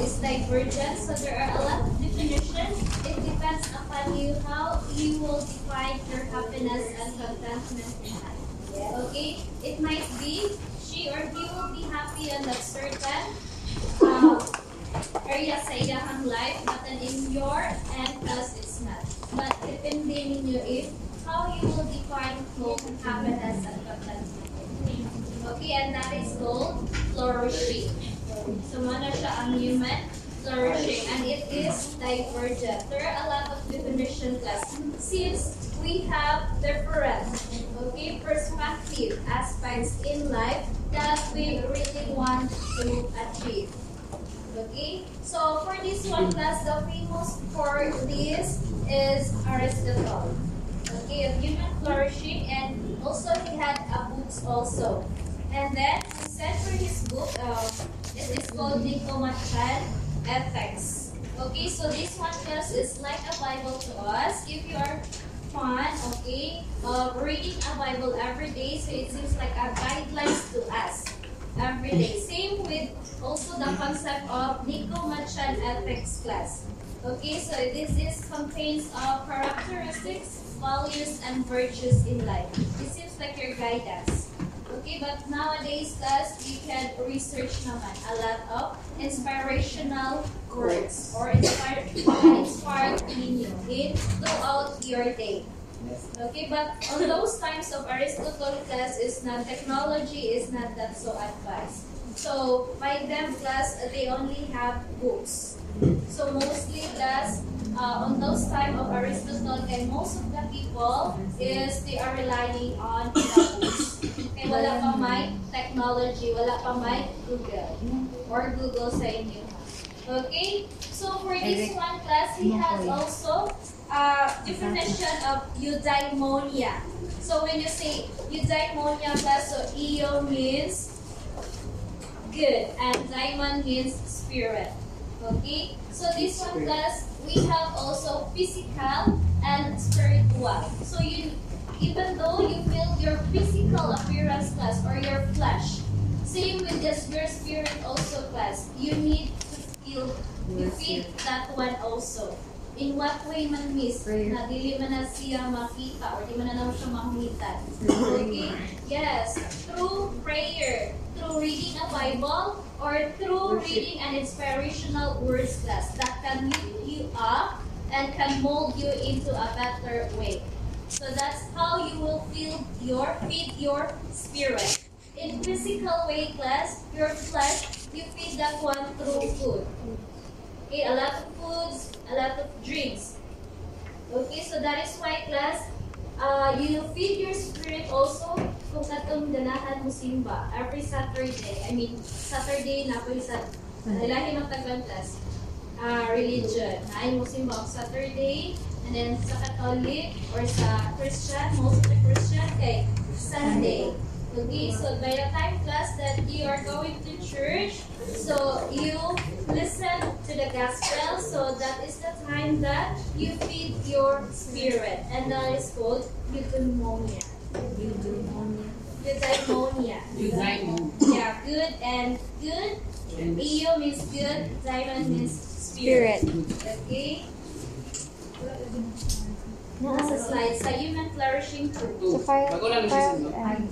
is divergent, so there are a lot of definitions. It depends upon you how you will define your happiness and contentment in life. Okay? It might be she or he will be happy on that certain um, area sa iyahang life, but then in your end class it's not. But depending on you if how you will define both happiness and contentment. Okay, and that is called flourishing. So, mana siya ang human flourishing, and it is divergent. There are a lot of definition class. Since we have different, okay, perspective aspects in life that we really want to achieve. Okay, so for this one class, the famous for this is Aristotle. Okay, of human flourishing, and also he had a books also. And then he said for his book, uh, it is called Nicomachean Ethics. Okay, so this one class is like a Bible to us. If you are fond, okay, of reading a Bible every day, so it seems like a guidelines to us every day. Same with also the concept of Nicomachean Ethics class. Okay, so this is contains of characteristics, values, and virtues in life. It seems like your guidance. Okay, but nowadays, class, you can research naman a lot of inspirational words or inspired, inspired meaning in throughout your day. Okay, but on those times of Aristotle class is not technology is not that so advanced. So by them class they only have books. So mostly class uh, on those time of Aristotle and most of the people is they are relying on the books. Okay, wala pa may technology, wala pa may Google or Google sa inyo. Okay, so for this one class, he has also uh, definition of eudaimonia. So when you say eudaimonia class, so eo means good and daimon means spirit. Okay, so this one class, we have also physical and spiritual. So you, even though you feel your physical appearance class or your flesh, same with just your spirit also class, you need to feel, you feel that one also. In what way man miss, na dili man na siya makita or di man na siya mahumitan. Okay? Yes, through prayer, through reading a Bible, or through reading an inspirational words class that can lift you up and can mold you into a better way. So that's how you will feel your feed your spirit. In physical way class, your flesh, you feed that one through food. Okay, a lot of foods, a lot of drinks. Okay, so that is why class, uh, you feed your spirit also kung katong ganahan mo simba every Saturday. I mean, Saturday na po sa lahi ng tagang class. Uh, religion. Naay mo simba on Saturday, and then sa Catholic or sa Christian, most of the Christian, kay Sunday. Okay, so by the time class that you are going to church, so you listen to the gospel, so that is the time that you feed your spirit, and that is called eudaimonia. Eudaimonia. Eudaimonia. Eudaimon. Yeah, good and good. Eo means good, daimon means spirit. Okay? Nasa slide, sa human flourishing too. Two. Bago lang yung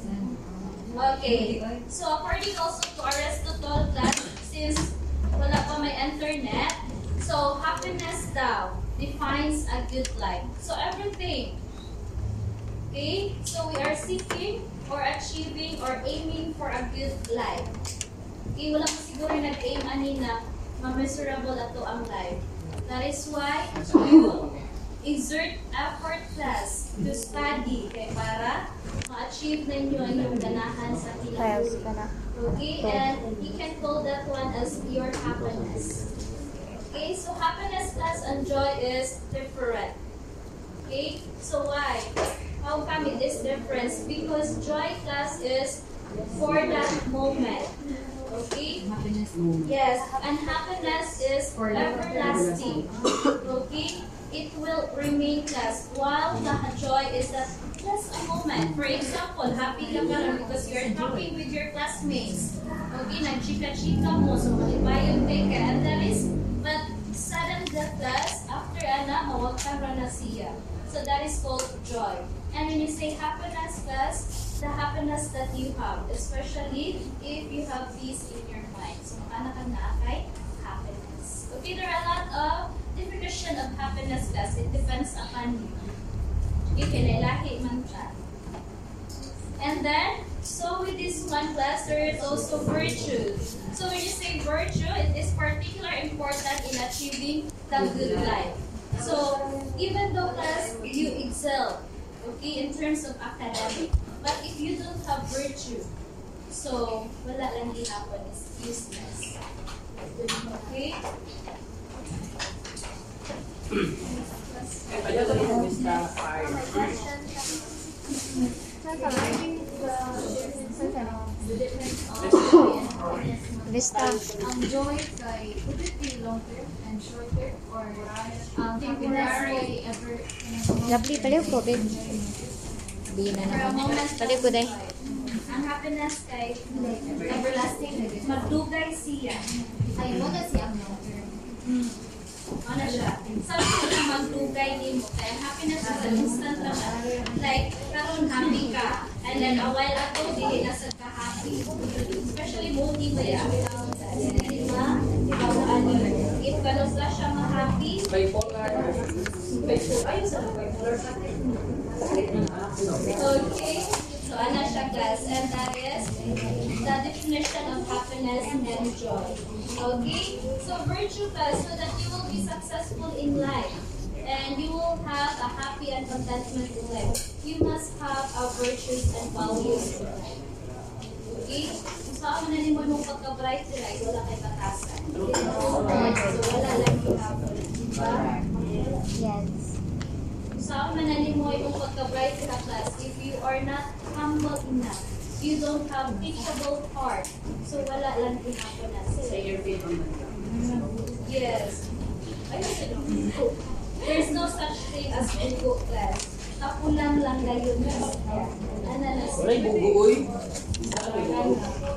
Okay. So according also to Aristotle class, since wala pa may internet, so happiness daw defines a good life. So everything. Okay? So we are seeking or achieving or aiming for a good life. Okay, wala pa siguro nag-aim ani na ma-miserable ato ang life. That is why you exert effort class to study kay para ma-achieve ninyo ang inyong ganahan sa kinabuhi. Okay, and you can call that one as your happiness. Okay, so happiness class and joy is different. Okay, so why? How come it is different? Because joy class is for that moment. Okay? Yes, and happiness is everlasting. okay? It will remain last while the joy is a just a moment. For example, happy ka because you're talking with your classmates. Okay, na chika mo, so malibayag kay and that is, but sudden death does, after ana, mawag ka na. So that is called joy. And when you say happiness first, the happiness that you have, especially if you have peace in your mind. So makana ka na kay happiness. Okay, there are a lot of definition of happiness, class. It depends upon you. Okay, kinailahi man siya. And then, so with this one class, there is also virtue. So when you say virtue, it is particularly important in achieving the good life. So even though class you excel, okay, in terms of academic, but if you don't have virtue, so wala lang gihapon is useless. Okay? Kaya ko yung Mr. Fire. Vista. Ang joy kay would it be long term and short term or um, temporary ever Lovely, paliw ko, babe. Di na naman. Paliw ko, day. ang happiness kay everlasting din. magdugay siya. Ay, mo na siyang long term. Ano siya? Something na magdugay ni mo. Kaya happiness is an instant na siya. Like, karon happy ka. And then a while ago, hindi na sa ka happy. Especially moody ba yan? Di ba? Di ba mo ano? If ganun ka siya ma-happy, Bipolar. bipolar. Ayun sa bipolar sa Okay. So, ano siya, class? And that is the definition of happiness and joy. Okay? So, virtue, class, so that you will be successful in life. And you will have a happy and contentment in life. You must have our virtues and values in life. Okay? Mo na mo nung pagka-bright sila, wala kay batasan. So, wala lang yung hapon. Diba? Yes. sa mananin mo yung pagka-bright sa class, if you are not humble enough, you don't have teachable heart, so wala lang pinako na Sa sila. your favorite. Yes. Ayun sila. There's no such thing as bugo class. Tapulan lang gayon na siya. Ano na Wala yung bugoy.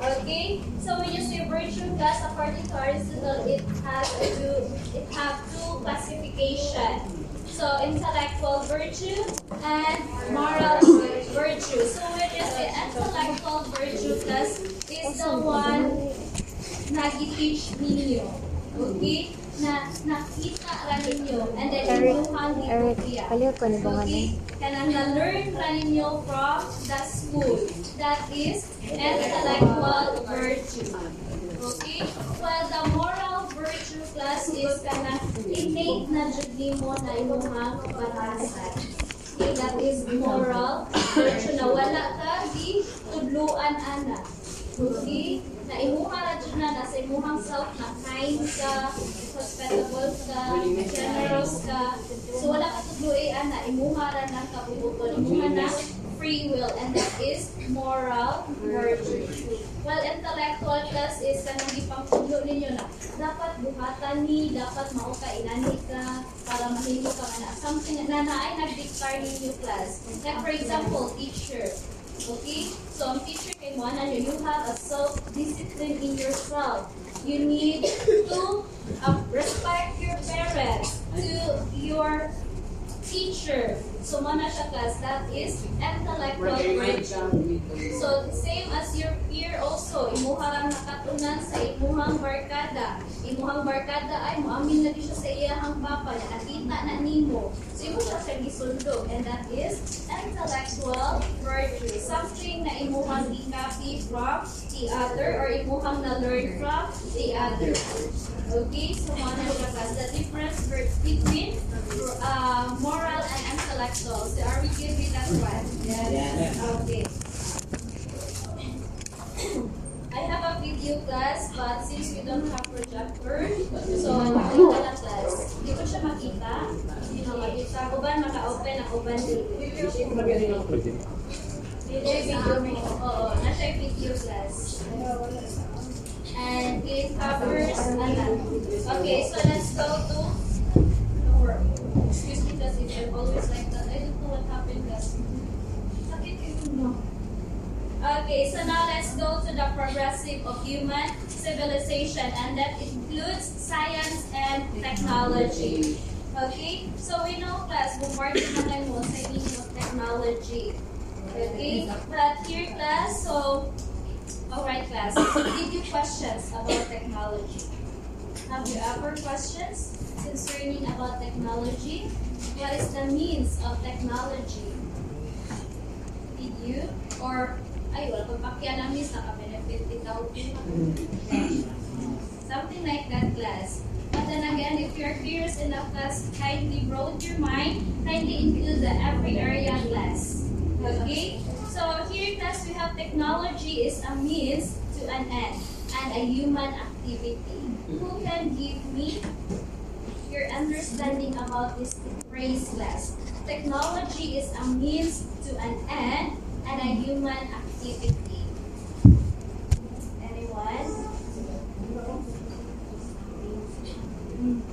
Okay, so when you say virtue class according to Aristotle, it has a two, it have two classification. So intellectual virtue and moral virtue. So when you say intellectual virtue class is the one na teach ninyo. Okay? Na nakita ra ninyo and then Eric, inuhan Eric, niyo paliw ko ni. Okay? Kanang na-learn ra ninyo from the school. That is intellectual virtue. Okay? While the moral virtue class is kanang innate na jud nimo na imong batasan. Okay, that is moral virtue na wala ka di tudluan ana. Okay? Na imuha ra jud na nasa imuhang self na kind ka, hospitable ka, generous ka. So wala ka tudluan ana, imuha ra nang kabubuton, imuha na free will and that is moral virtue. Well, intellectual class is kanang ipangtudlo ninyo na dapat buhatan ni, dapat mao ka ka para mahimo ka na something na naay nag-declare ninyo class. Like for example, teacher. Okay? So, ang teacher kay mo, ano, you have a self-discipline in yourself. You need to uh, respect your parents, to your teacher. So, siya class, that is intellectual virtue. So, same as your peer also, imuha lang nakatunan sa imuhang barkada. Imuhang barkada ay muamin lagi siya sa iyahang papa na nakita na nimo. So, imo siya siya gisundog and that is intellectual virtue. Something na imuhang i-copy from the other or imuhang na-learn from the other. Okay, so mana siya class. The difference between uh, moral and intellectual. So, are we good with that one? Yes. Okay. I have a video class, but since we don't have projector, so makita na class. Hindi ko siya makita. Hindi ko makita. Uban, maka-open ang uban dito. video mo. Oo, nasa video class. And it covers, ano. Okay, so let's go to, or, excuse me, because I'm always like that, I don't know what happened, guys. Okay, so now let's go to the progressive of human civilization, and that includes science and technology. Okay? So we know class, bombarded na kayo mo sa of technology. Okay? But here class, so, alright class, give you questions about technology. Have you ever questions concerning about technology? What is the means of technology? Did you? Or, ay, wala pang miss, naka-benefit ikaw. Something like that class. But then again, if you're curious enough class, kindly broaden your mind, kindly include the every area class. Okay? So here class, we have technology is a means to an end and a human activity. Who can give me your understanding about this priceless. Technology is a means to an end and a human activity. Anyone?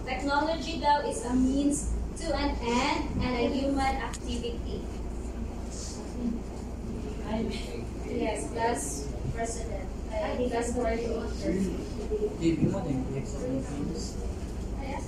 Technology, though, is a means to an end and a human activity. Yes, plus that's precedent. Uh, that's where you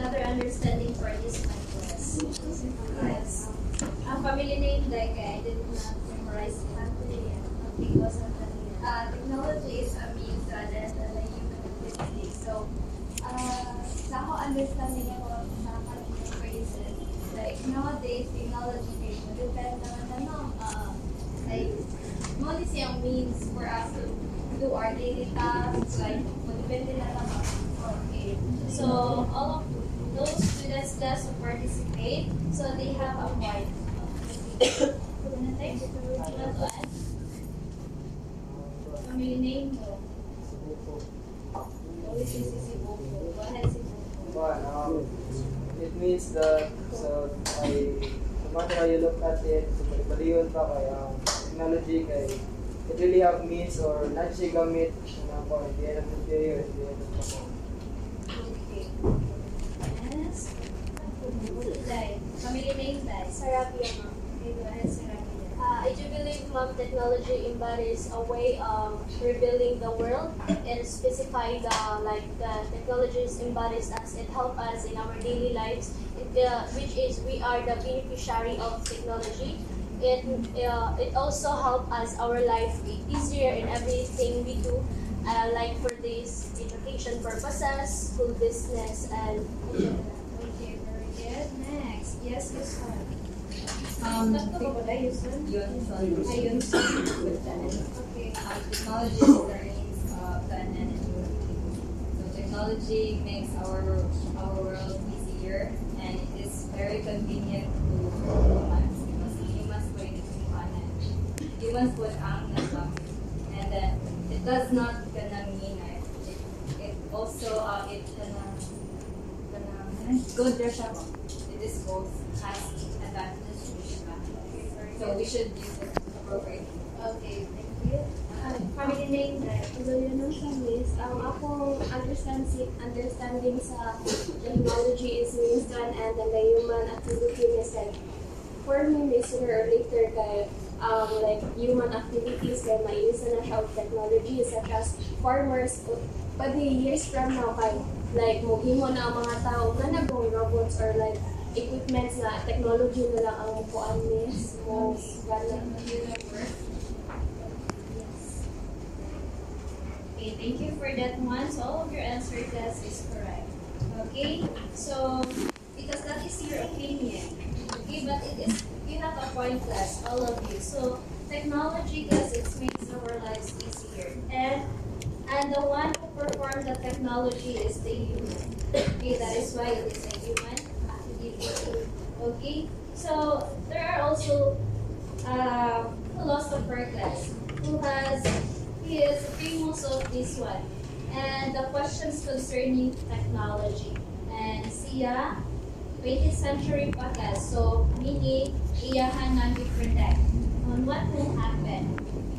another understanding for this class? Yes. Ang family name, like, I did not memorize it. Okay, wasn't Uh, technology is a means rather than a human activity. So, uh, ako understanding sa kanina phrases, like nowadays, technology is depend naman na no, uh, like, mo ni siyang means for us to do our daily tasks, like, depende na lang ako. Okay. So, all of those students class who participate, so they have a point. Anything? You want to add? Family name mo? Always si si Bobo. Go ahead, si Bobo. One, um, it means that so I no matter how you look at it, so paliyon pa kay um, technology kay it really have means or not siya gamit na po at the end of the day or at the end of the month. Okay. Dai. Family name, Dai. Sarapia, ma'am. Okay, go ahead, Sarah. Uh, I do believe ma'am, technology embodies a way of rebuilding the world and specify the like the technologies embodies us. It helps us in our daily lives, uh, which is we are the beneficiary of technology. It uh, it also help us our life be easier in everything we do. Uh, like for this education purposes, school business, and Okay, very good. Yes, this one. Um, Tatlo ba ba, Yusuf? yun, so, Ayun. Okay, uh, technology is the means of and So technology makes our our world easier and it is very convenient to humans because humans yung nagsimulan. Humans po ang. And then, it does not gonna mean uh, it, it also, uh, it gonna, gonna, good there. It is both So we should use it appropriately. Okay, thank you. Uh, Family name, Dai. So yun ang sa is, ang akong understand, understanding sa is means to an end and the human activity is like, for me, sooner or later kay um, like human activities kay use na siya of technology such as farmers pwede years from now kay like mughimo na ang mga tao na nagong robots or like equipments na technology na lang ang mo gana Okay, thank you for that one. So all of your answer class is correct. Okay, so because that is your opinion. Okay, but it is you have a point class, all of you. So technology class it makes our lives easier, and and the one who performs the technology is the human. Okay, that is why it is a human. Okay, so there are also uh, philosopher class who has he is famous of this one and the questions concerning technology And siya, 20th century ka. So, meaning, iyahan na protect on what will happen.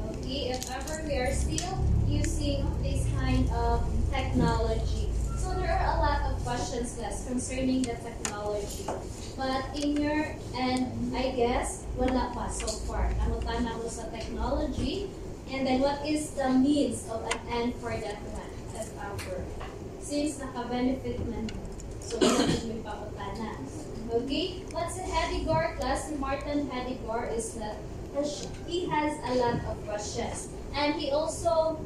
Okay, if ever we are still using this kind of technology. So there are a lot of questions, guys, concerning the technology. But in your, and I guess, wala pa so far. Namutan na sa technology. And then what is the means of an end for that one, as ever? Since naka-benefit man. So, may paputana. Okay? What's a Hedegaard class? Martin Hedegaard is that he has a lot of questions. And he also,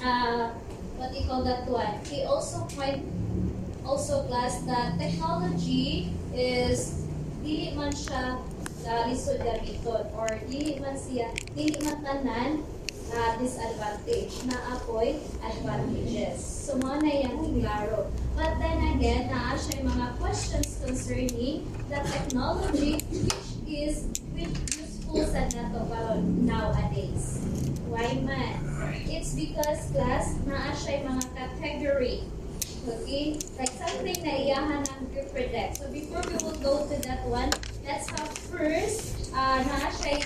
uh, what do you that one? He also quite, also class that technology is, dili man siya lisod gamiton or dili man siya, dili man tanan na disadvantage na apoy advantages. So, mo na yung iklaro. But then again, naa siya yung mga questions concerning the technology which is which sa nato karon nowadays. Why man? It's because class, naa siya mga category. Okay? Like something na iyahan ng predict. So before we will go to that one, let's have first, uh, naa siya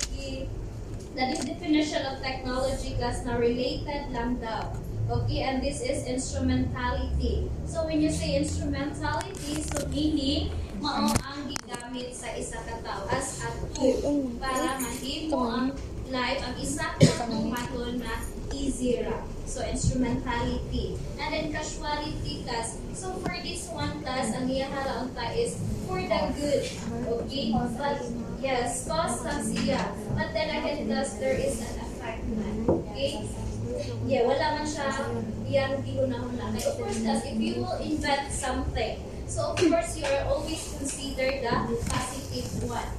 that is definition of technology class na related lang daw. Okay, and this is instrumentality. So when you say instrumentality, so meaning, mao ang gigamit sa isa ka tao as a tool para mahimo ang life ang isa ka tumaton na easy ra. So instrumentality. And then casuality class. So for this one class, ang iyahara unta is for the good. Okay? But yes, cause lang siya. But then again, class, there is an effect man. Okay? Yeah, wala man siya iyang gihunahuna. Like, of course, class, if you will invent something, so of course, you are always consider the positive one.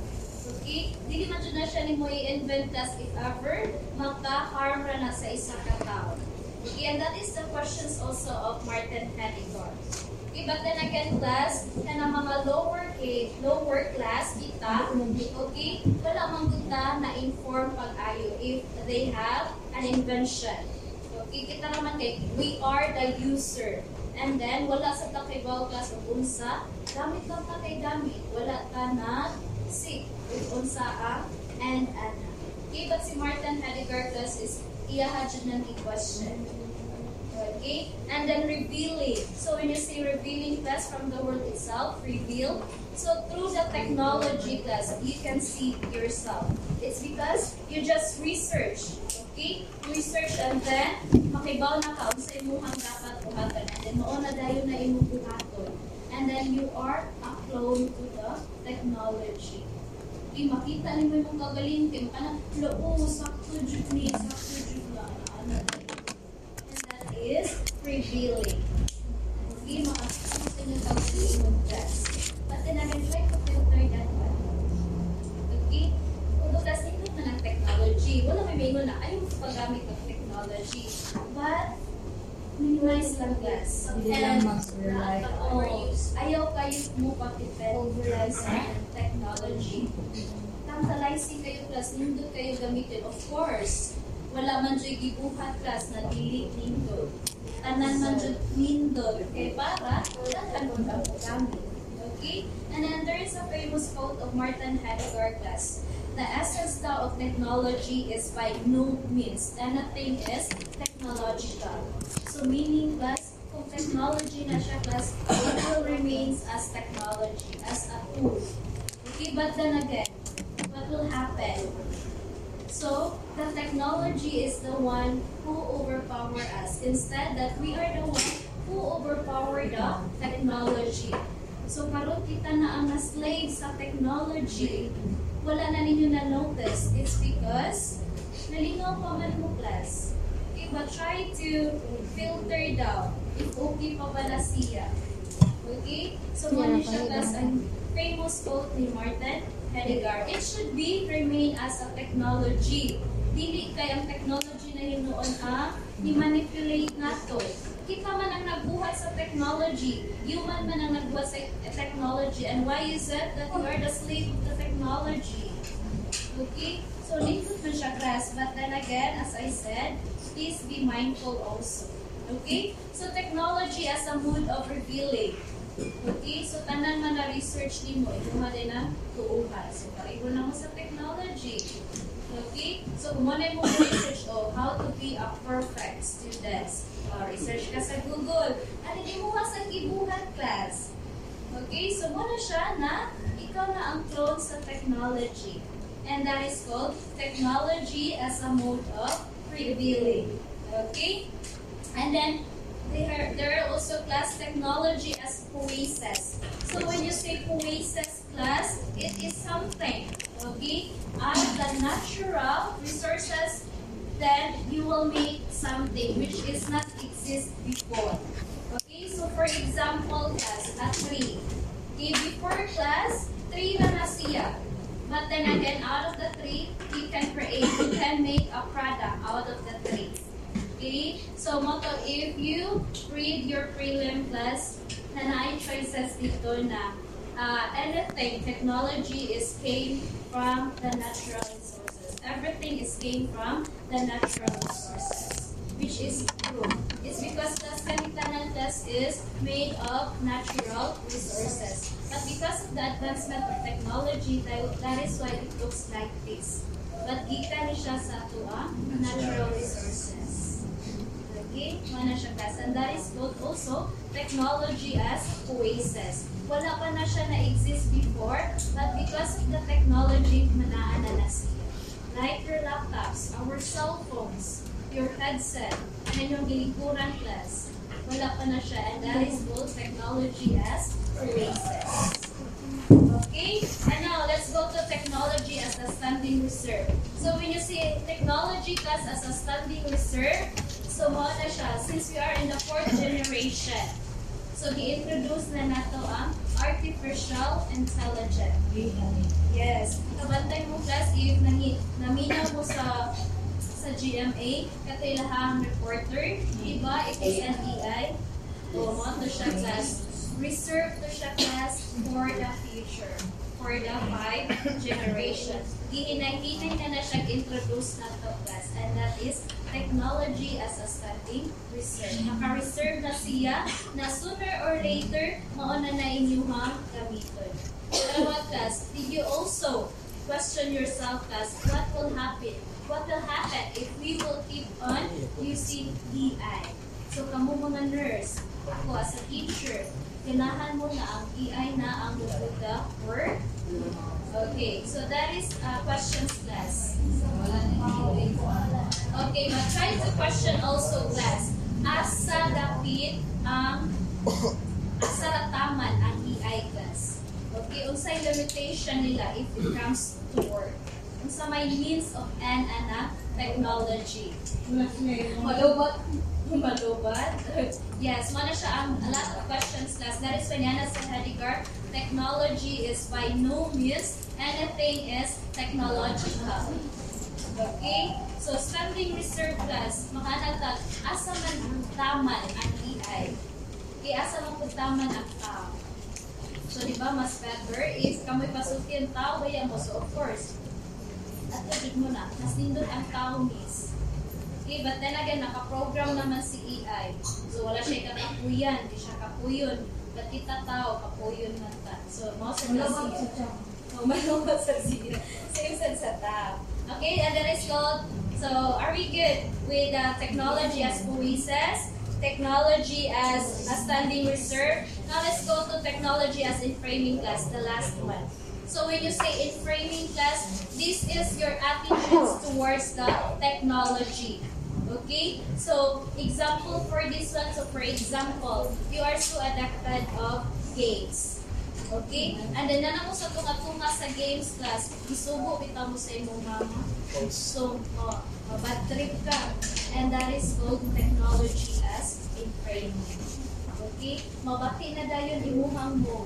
Okay? Dili man na siya ni mo i-invent class if ever maka-harm ra na sa isa ka tao. Okay, and that is the questions also of Martin Hedegaard. Okay, but then again, class, na mga lower eh, lower class kita, okay, wala man kita na-inform pag-ayo if they have an invention. Okay, kita naman kay, we are the user. And then, wala sa takibaw class of unsa, gamit lang ta kay gamit. Wala ta na sick with unsa ang and ana. Okay, but si Martin class is iyaha dyan ng question. Okay? And then revealing. So when you say revealing class from the word itself, reveal. So through the technology class, you can see yourself. It's because you just research. Okay? Research and then makibaw na ka sa imuhang dapat buhaton. And then mao na dayon na imong buhaton. And then you are upload to the technology. Okay, makita ni mo yung kagaling kay kana loo sakto jud ni sakto jud na ano and that is revealing. Okay, sa inyo tawag sa inyong dress. But then again, try to filter that one. Okay? Although ito na ng technology. Wala may maingon na ayaw sa paggamit ng technology. But, minimize lang guys. Hindi lang mag-rely overuse. Ayaw kayo mo pag-depend sa technology. Tantalizing kayo class, nindot kayo gamitin. Of course, wala man dyan gibuhat class na dili nindot. Tanan man dyan nindot. Kaya para, ka mo gamit. Okay? And then there is a famous quote of Martin Hedegaard class. The essence of technology is by no means anything is technological. So meaning class, kung technology na siya class, it will remains as technology, as a tool. Okay, but then again, what will happen? So, the technology is the one who overpower us. Instead, that we are the one who overpower the technology. So, karon kita na ang na-slave sa technology, wala na ninyo na-notice. It's because nalinaw pa man mo class. Okay, but try to filter down if okay pa pala siya. Okay? So, Yeah, siya class ang famous quote ni Martin Hedegaard. It should be remain as a technology. Dili kay ang technology na hinuon ang ni-manipulate nato. Kita man ang nagbuhat sa technology. Human man ang nagbuhat sa technology. And why is it that you are the slave of the technology? Okay? So, lingkod man siya class. But then again, as I said, please be mindful also. Okay? So technology as a mode of revealing. Okay? So tanan man na research nimo, imo din na tuuhan. So pareho na mo sa technology. Okay? So mo na mo research oh, how to be a perfect student. Uh, research ka sa Google. Ano di mo sa gibuhat class. Okay? So mo na siya na ikaw na ang clone sa technology. And that is called technology as a mode of revealing. Okay? And then there are, there are also class technology as poesis. So when you say poesis class, it is something, okay, out of the natural resources, then you will make something which is not exist before. Okay, so for example, class, a tree. Okay, before class, tree na na siya. But then again, out of the tree, you can create, you can make a product out of the tree. Okay? So, motto, if you read your prelim class, na nine choices dito na uh, anything, technology is came from the natural resources. Everything is came from the natural resources, which is true. It's because the Sanitanan is made of natural resources. But because of the advancement of technology, that, is why it looks like this. But gikan siya sa natural resources. Okay? Mana siya class. And that is called also technology as oasis. Wala pa na siya na-exist before, but because of the technology, manaan na na siya. Like your laptops, our cell phones, your headset, and yung gilikuran class. Wala pa na siya, and that is called technology as oasis. Okay? And now, let's go to technology as a standing reserve. So when you see technology class as a standing reserve, so mo na siya, since we are in the fourth generation, so gi-introduce na nato ang artificial intelligence. Yes. Kabantay mo class, if naminaw mo sa sa GMA, katailahang reporter, diba? It is. O mo to siya class. Reserve to siya class for the future. For the five generations. Gihinay-hinay na na siya introduce na to class. And that is technology as a standing reserve. Naka-reserve na siya na sooner or later, mauna na inyuhang gamiton. What class, did you also question yourself class, what will happen? What will happen if we will keep on using AI? So, kamo mga nurse, ako as a teacher, kailangan mo na ang AI na ang mubuga work. Okay, so that is uh, questions class. Okay, but try to question also class. Asa dapit ang asa taman ang AI class. Okay, unsay limitation nila if it comes to work. Unsa may means of an ana technology. Malubat. Malubat. yes, mo na siya ang a lot of questions class. That is when yana sa Heidegger, technology is by no means anything is technological. Okay? So, standing reserve class, makanatag, asa man taman ang AI. Okay, asa man po taman ang tao. So, di ba, mas better if kamoy pasukin tao, kaya mo. So, of course, at mo na, mas nindot ang tao, miss. Okay, but then again, nakaprogram naman si AI. So, wala siya kakapuyan, di siya kapuyon. But kita tao, kapuyon man ta. So, mo sa siya. Oh, malungkot sa siya. Same sense sa tao. Okay, and that is called, so are we good with uh, technology as poesis? Technology as a standing reserve? Now let's go to technology as in framing class, the last one. So when you say in framing class, this is your attitudes towards the technology. Okay? So, example for this one. So, for example, you are so addicted of games. Okay? And then, nana mo sa tunga-tunga sa games class, isubo bitaw mo sa imong mama. So, oh, oh, bad trip ka. And that is called technology as in framing. Okay? Mabati na dayon imuhang mo.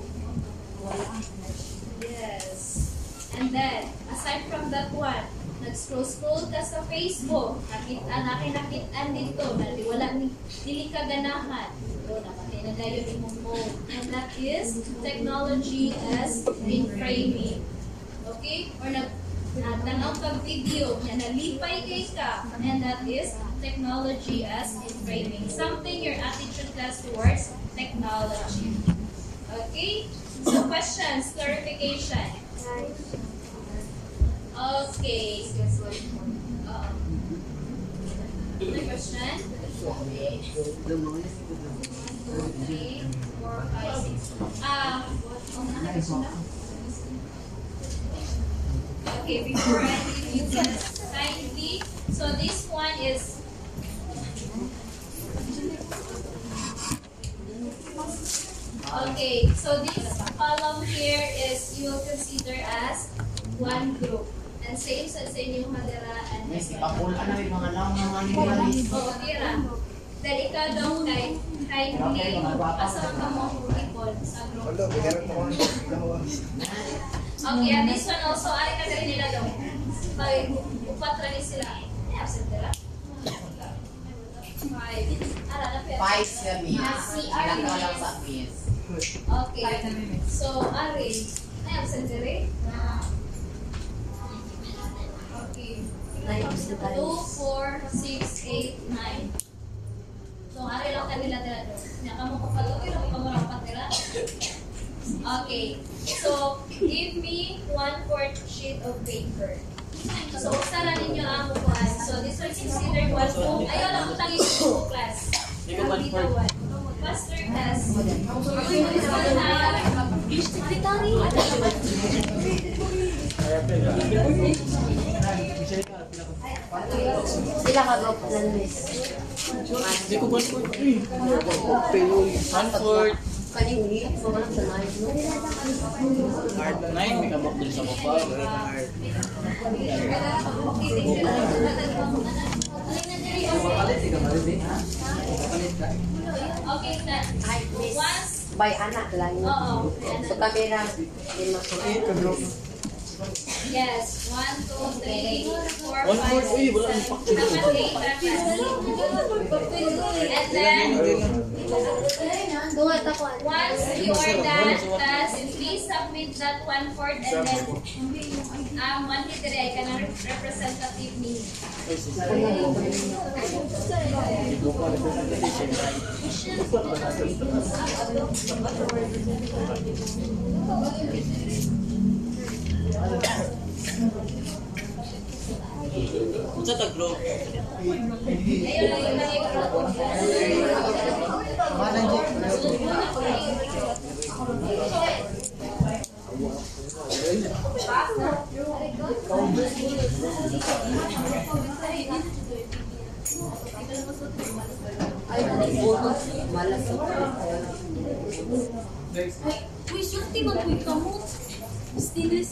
Yes. And then, aside from that one, nag-scroll-scroll ka sa Facebook, nakita, nakinakitaan dito, na wala ni, dili ka ganahan. So, napatay na dayon imong phone. And that is technology as in framing. Okay? Or nag, na tanaw kag video, na nalipay kay ka, and that is technology as in framing. Something your attitude class towards technology. Okay? So questions, clarification. Okay. Um, question? Three, four, five, six. Okay, before I give you this kindly, so this one is Okay, so this column here is you will consider as one group. and safe sa, sa inyong magaraan. Yes, ipapulaan na yung mga lang mga nilalalis. Oo, tira. Delikadong kay kindly kasama mo people sa group. Okay, and this one also, ari ka rin nila daw. Pag upatra ni sila, eh, absent nila. Five. Ara na pera. Five sa miss. Ah, Ara na lang sa miss. Okay. So, ari, ay absent nila. Ah. Nine is the times. 2, 4, 6, 8, 9. So, ari lang kanila nila doon. Naka mo ko palo, ilang ka mo rapat nila. Okay. So, give me one-fourth sheet of paper. So, usara ninyo ang upuan. So, this one considered one book. Ayaw lang utang yung class. Take one fourth. Faster class. Secretary. Sila ka group ng miss. Hindi ko fourth. One fourth. Kanini, so walang sa live, no? Hard na nine. May kabak din sa baba. By anak lang. oo. So kami lang, ko. Yes. One, two, three, four, One five, fourth. Uy, six, wala seven, nang pakti eight, nine, And then, Tungat ako. once you are done, please submit that one fourth and then um, one liter ay ka ng representative ni. Unsa ta group? Malas. Uy, sulti man uy ka na.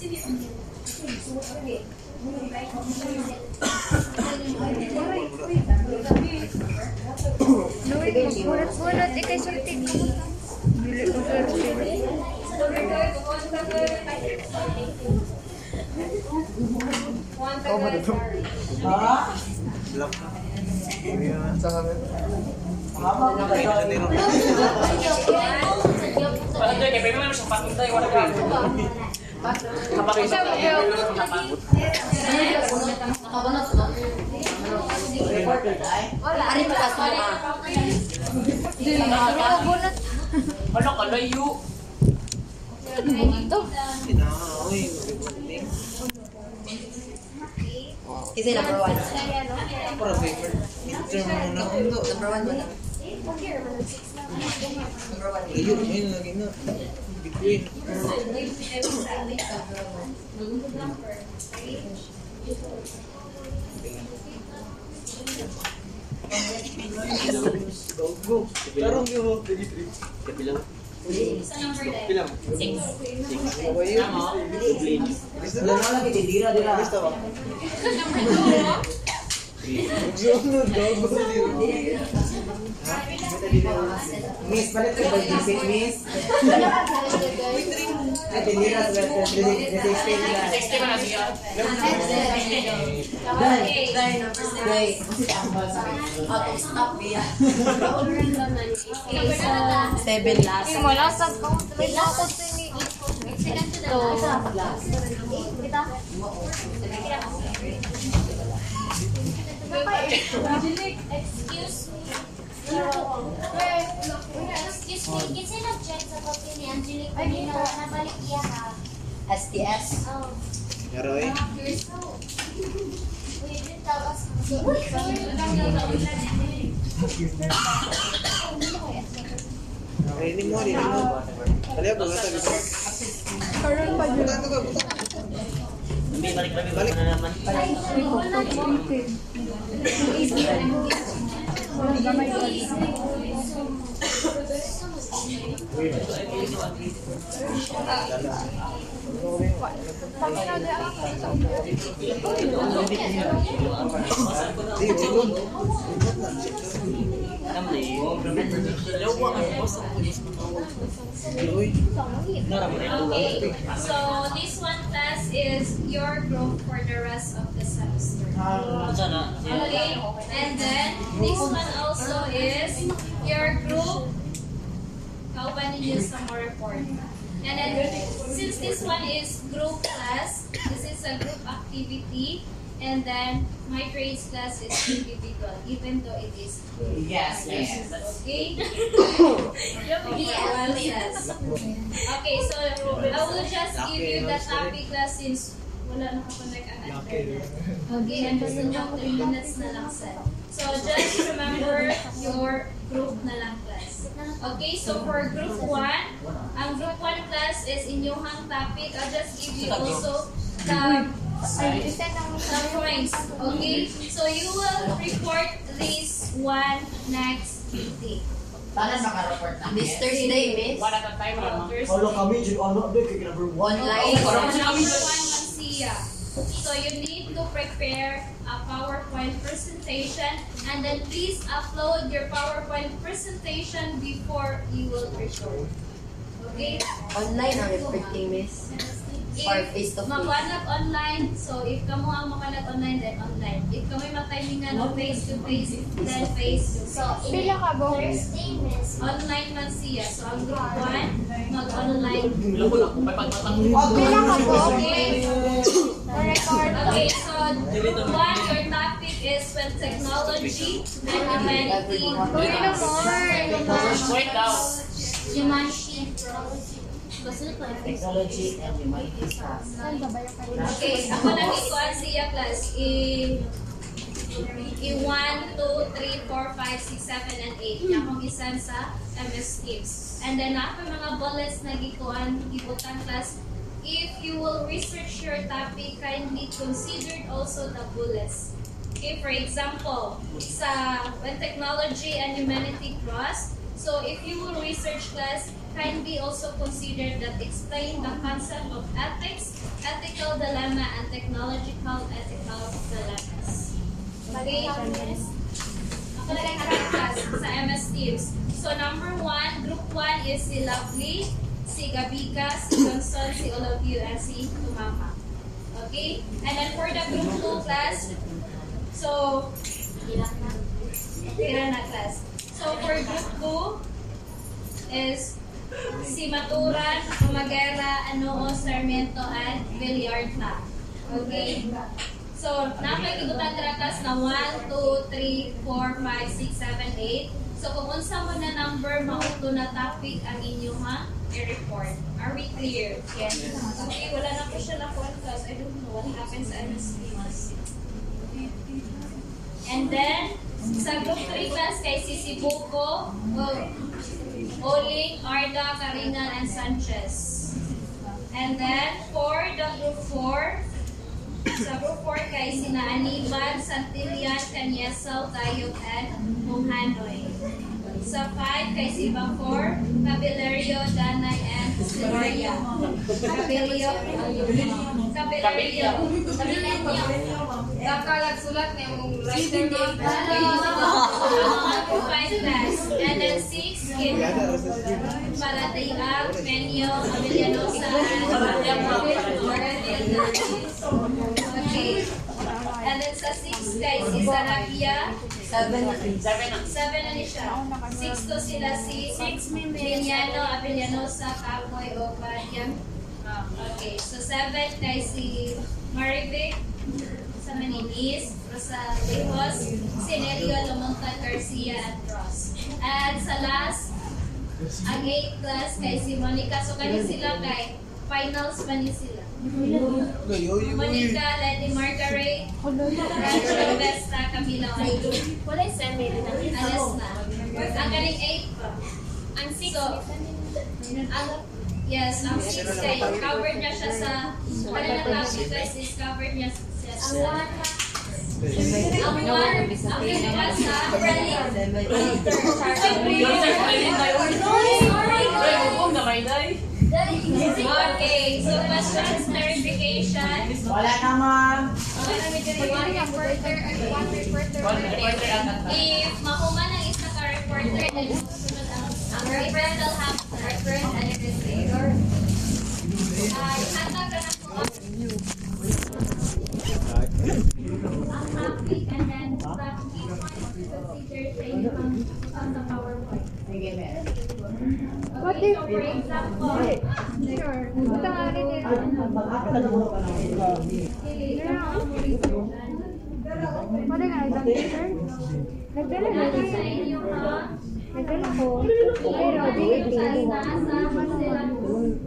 Bunot-bunot, ikay sulti ko. Dili ko sulti. One tagay, sorry. Wala tayo kay pwede mo sa patintay wala ka. Kapag isa ka. Nakabunot ko. Wala, ari pa ka suma. Dili ka bunot. Wala ka layo. Dito. Kasi number one. Para paper. Midterm mo na undo. Number one mo na. Number one. Ayun, ayun lagi na. Between. Go. Tarong yo. Kabilang. Sa number nine. Six. Tama. Gusto na lang itindira dira. Gusto ba? Number two. Miss, palit ka ba yung miss? Itindira sa resisting nila. Sixty ba na siya? Dahil, dahil, dahil, kasi tambal sa out of stock niya. Seven last. Last. Wala ko last. Excuse me. Excuse me, kasi nag-check sa copy ni Angelique kanina. Nabalik iya ha. STS. Oh. Yaroy. You're so... Wait, did tell us. Ay, ini mo, ini mo. Kali ako, nga tabi ko. Karon pa yun. Buta ka, buta. Hindi, balik-balik ko na naman. Walang gamay ko. Di, sigon. Yaroy. Okay, so this one class is your group for the rest of the semester. Okay, and then this one also is your group. How ba ninyo sa more report? And then since this one is group class, this is a group activity. And then my grades class is individual, even though it is. Yes, yes. Okay? yes. Okay, so I will just give you the topic class since wala nakakonect ang internet. Okay, and gusto nyo 3 minutes na lang set. So just remember your group na lang class. Okay, so for group 1, ang group 1 class is inyong topic. I'll just give you also the. Okay, so you will report this one next day. Paano maka-report na? This Thursday, miss. One at a time lang. no? First Wala kami, dyan ano, dyan, kaya number one. Online. So you need to prepare a PowerPoint presentation and then please upload your PowerPoint presentation before you will record. Okay? Online ang reporting, miss. Or face to face. Magwanag online, so if kamo ang makanag online, then online. If kamo matimingan ng face to face, then face to face. So, in Pila ka? Thursday, miss. Online man siya. So ang group 1, mag-online. Pagtatang Pila ka bo? Okay? Record. Okay, so one, your topic is with technology and humanity. No more. Humanity. Technology and humanity class. Okay, ako nang ikuan siya class. I, i 1, 2, 3, 4, 5, 6, 7, and 8. Yung akong isan sa MS Teams. And then ako mga bullets na gikuan, gibutan class. If you will research your topic, kindly consider also the bullets. Okay, for example, sa when technology and humanity cross, so if you will research class, kindly also considered that explain the concept of ethics, ethical dilemma, and technological ethical dilemmas. Okay? Sa MS Teams. So number one, group one is si Lovely, si Gabika, si Johnson, si you, and si Tumama. Okay? And then for the group two class, so, tira na class. So for group two is si Maturan, Umagera, Anoo, Sarmiento, and Villarta. Okay? So, napagigutan tratas na 1, 2, 3, 4, 5, 6, 7, 8. So, kung unsa mo na number, mauto na topic ang inyong ha, i-report. Are we clear? Yes. Okay, wala na po siya na because I don't know what happens sa MSP. And then, sa group 3 class kay Sisi Buko, oh, Oling, Arda, Karina, and Sanchez. And then, for the group 4, sa group 4 kay sina Aniban, Santillan, Canyesal, Tayog, and Mohanoy. Sa 5 kay si Bacor, Cabilerio, Danay, and Siloria. Cabilio, Cabilio, Cabilio. Kakalag sulat na yung writer mo. Five class. And then 6 kay Palatiag, Menyo, Avellanosa, Okay. And then sa 6 kay si Sarabia, Seven na Seven na. 7 na ni siya. 6 to sila si Liniano, Avellanosa, Capoy, o Padiam. Okay, so 7 kay si Marivic, sa Manilis, Rosalejos, Cinerio, Lumontan, Garcia, at Ross. At sa last, ang 8th class kay si Monica. So kani sila kay finals pa ni sila. Monica, Lady Margaret, Rachel Vesta, Camila Ondo. Wala yung me rin Alas na. Ang galing 8 pa. Ang 6, so, ang, yes, ang 6 kay covered niya siya sa, wala na topic is covered niya siya sa, ang 1, ang 1 sa rally. Okay, so questions, clarification. Wala naman. If mahuman ang isa ka reporter, then susunod ang ang reference will have reference and everything. Ay, handa ka na po ang ang topic and then the key points to consider sa inyong on the PowerPoint. Sige, meron. Okay, so for example, Wala nga, ibang teacher. Nagdala na ano sa inyo ha? Nagdala ko. Pero, di Sa ito. nasa sila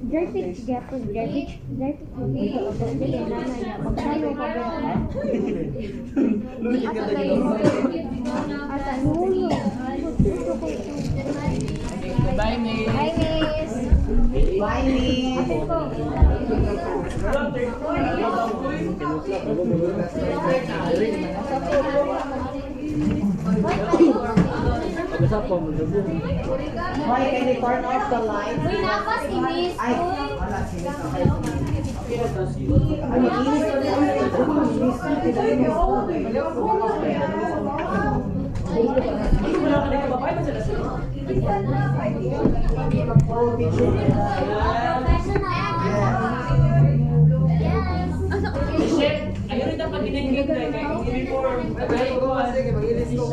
Jerpit, gapos, jerpit, jerpit. Dili, nanay niya. Magsayo ka ba? Asa tayo? Asa, nulo. Gusto ko ito. Bye, Miss. Hi, miss. Bye, Miss. Ko. Why can you turn off the light? Uy, napa si miss. Ay, wala. Sige, sakay. Ay, maglinis Ayun rin dapat ginigil na kay uniform. Ko Sige, mag-ilis ko.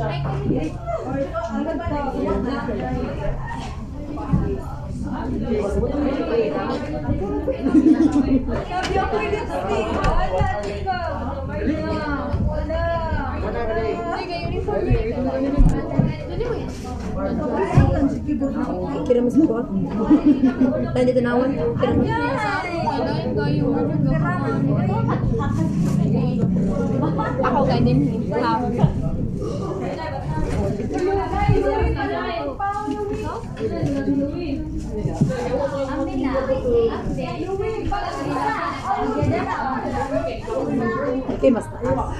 Kira mo sa kuat. Tanya tanawan. Kira mo. Ako ganin. Okay, mas taas.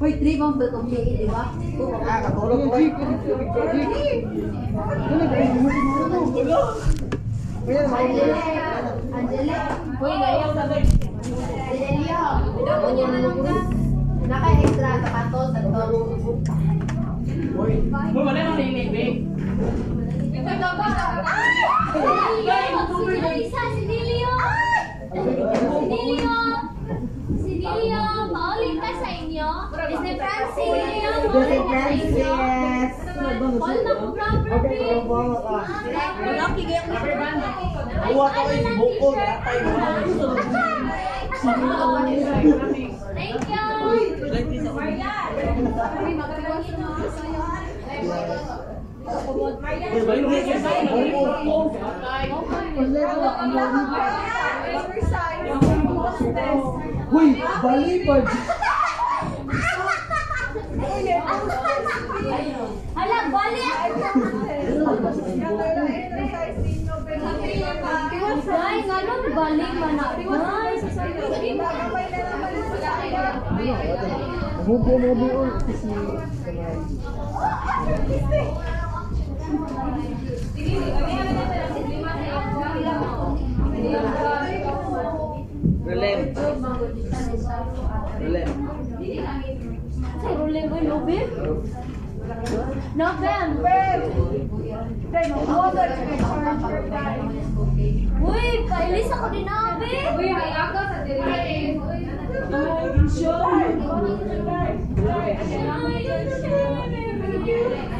Hoy, three bang ba itong di ba? Ah, katulog ko. Angele. Angele. Hoy, ngayon. Adelio. Dapat niya na lang ka. Naka-extra sapatos at to. Mo wala nang nilibig. Isa, si Dilio! Si Dilio! Si Dilio! Paulit ka sa inyo. Si Francis! Jose Francis. All na po proper Buwa ka kayo si Buko. Yatay mo. Thank you! Uy, balibad! Hala, bali! Ay, ngayon, bali man na. Ay, Bubo mo doon. Relem. Relem. Say, ruling mo, Nobel? November! Uy, kailis ako din nabi! Uy, may aga sa diri. Nakay.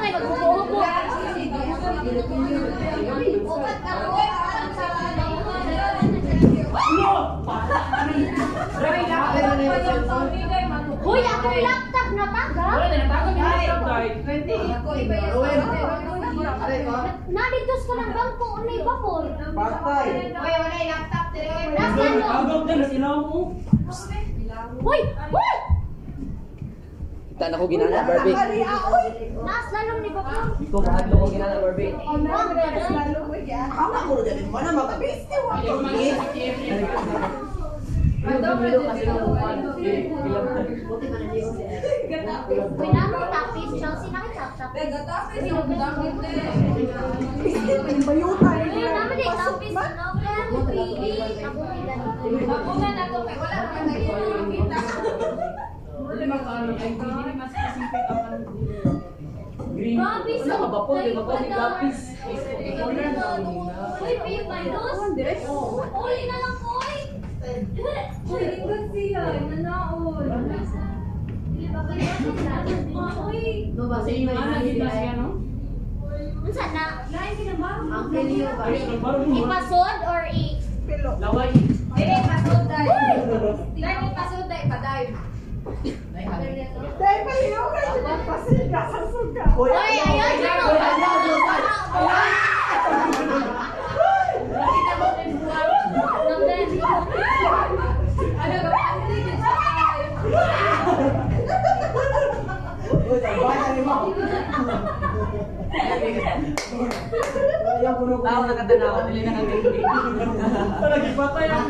kayo. Magbubuo-buo. Upat ka po. Hoy, akong laptop na taga. Nalitos ka ng bangko. Unay bapor. Patay. Nasa ano? Hoy! Hoy! Kita na ko ginana, Barbie. Nas lalong ni bapor. Ikaw mahadlo ko ginana, Barbie. Ako mo dali mo na magabiste wa. Hoy, naman tapis. Chelsea na kayo tapis. Hoy, naman eh. Tapis. Ano? Kaya mo pili. Ako ilan. Grabe sa Wala ka ba po? Di ba po? Di gapis. Piyo ba yun? Uli na lang, hoy! Lingkod siya. Nanaon. Dili ba kayo sa Hoy! Unsa na? Ang kiliyo ba? Ipasod or i... Laway. Dili, pasod dahil. Dahil ipasod dahil padayon. Hoy, ayaw dyan o. Uy, Ayaw ko na ko. Tao na katanawa, dili na kami. Palagi pa tayo.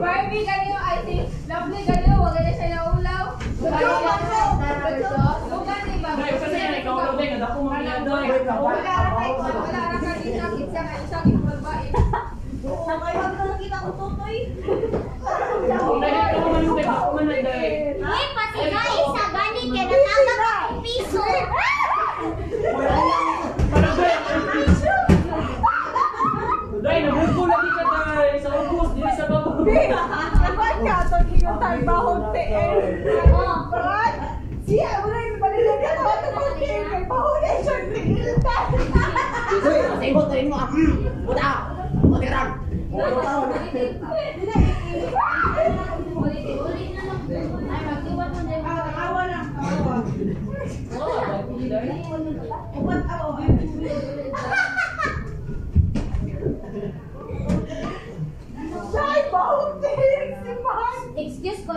Barbie, I think, lovely ganyo, wag na siya naulaw. Bukan ni ba? Kasi na ikaw ako mga yan doon. Wala na kayo, wala na kayo kitsa ka isa, kitulbain. Dahil man yung ako man ay dahil. Hoy, pati nga isa gani kaya natangak akong piso. Parang dahil, dahil nabugbo lagi ka tayo sa ubos, dili sa babo. Oh. Uy, sa imo tayo mo ah. Buta. Buta ram. Ulit-ulit na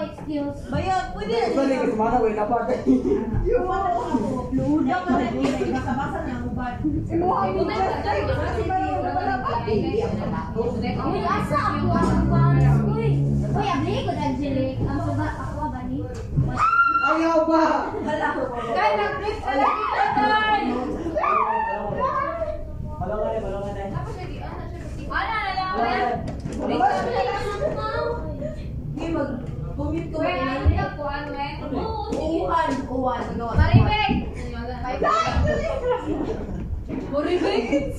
lang. Ay, mag-iwan mo din. Excuse ko, excuse. Balik ka mana way na pa. Uy, asa ako? Asa ko? Uy, uy, abli ko, Angelic. Ang suga, ako ba ni? Ayaw ba? Kaya nag-flip ka lang kita, Tay. Balongan eh, balongan eh. Ano, ano, ano? Where are you? Kuan, we? Uwan, uwan. Ano? Maribek! Maribek!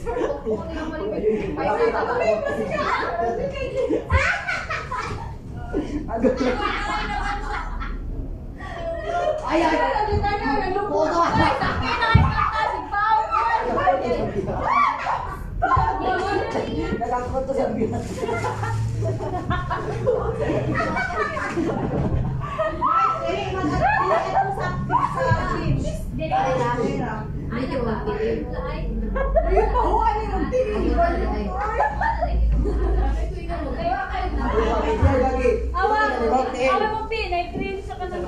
Ay, ay, ay. Puto. Nagkakot to sa lagi. Awa! Mo, Pin! Nai-print sa kanang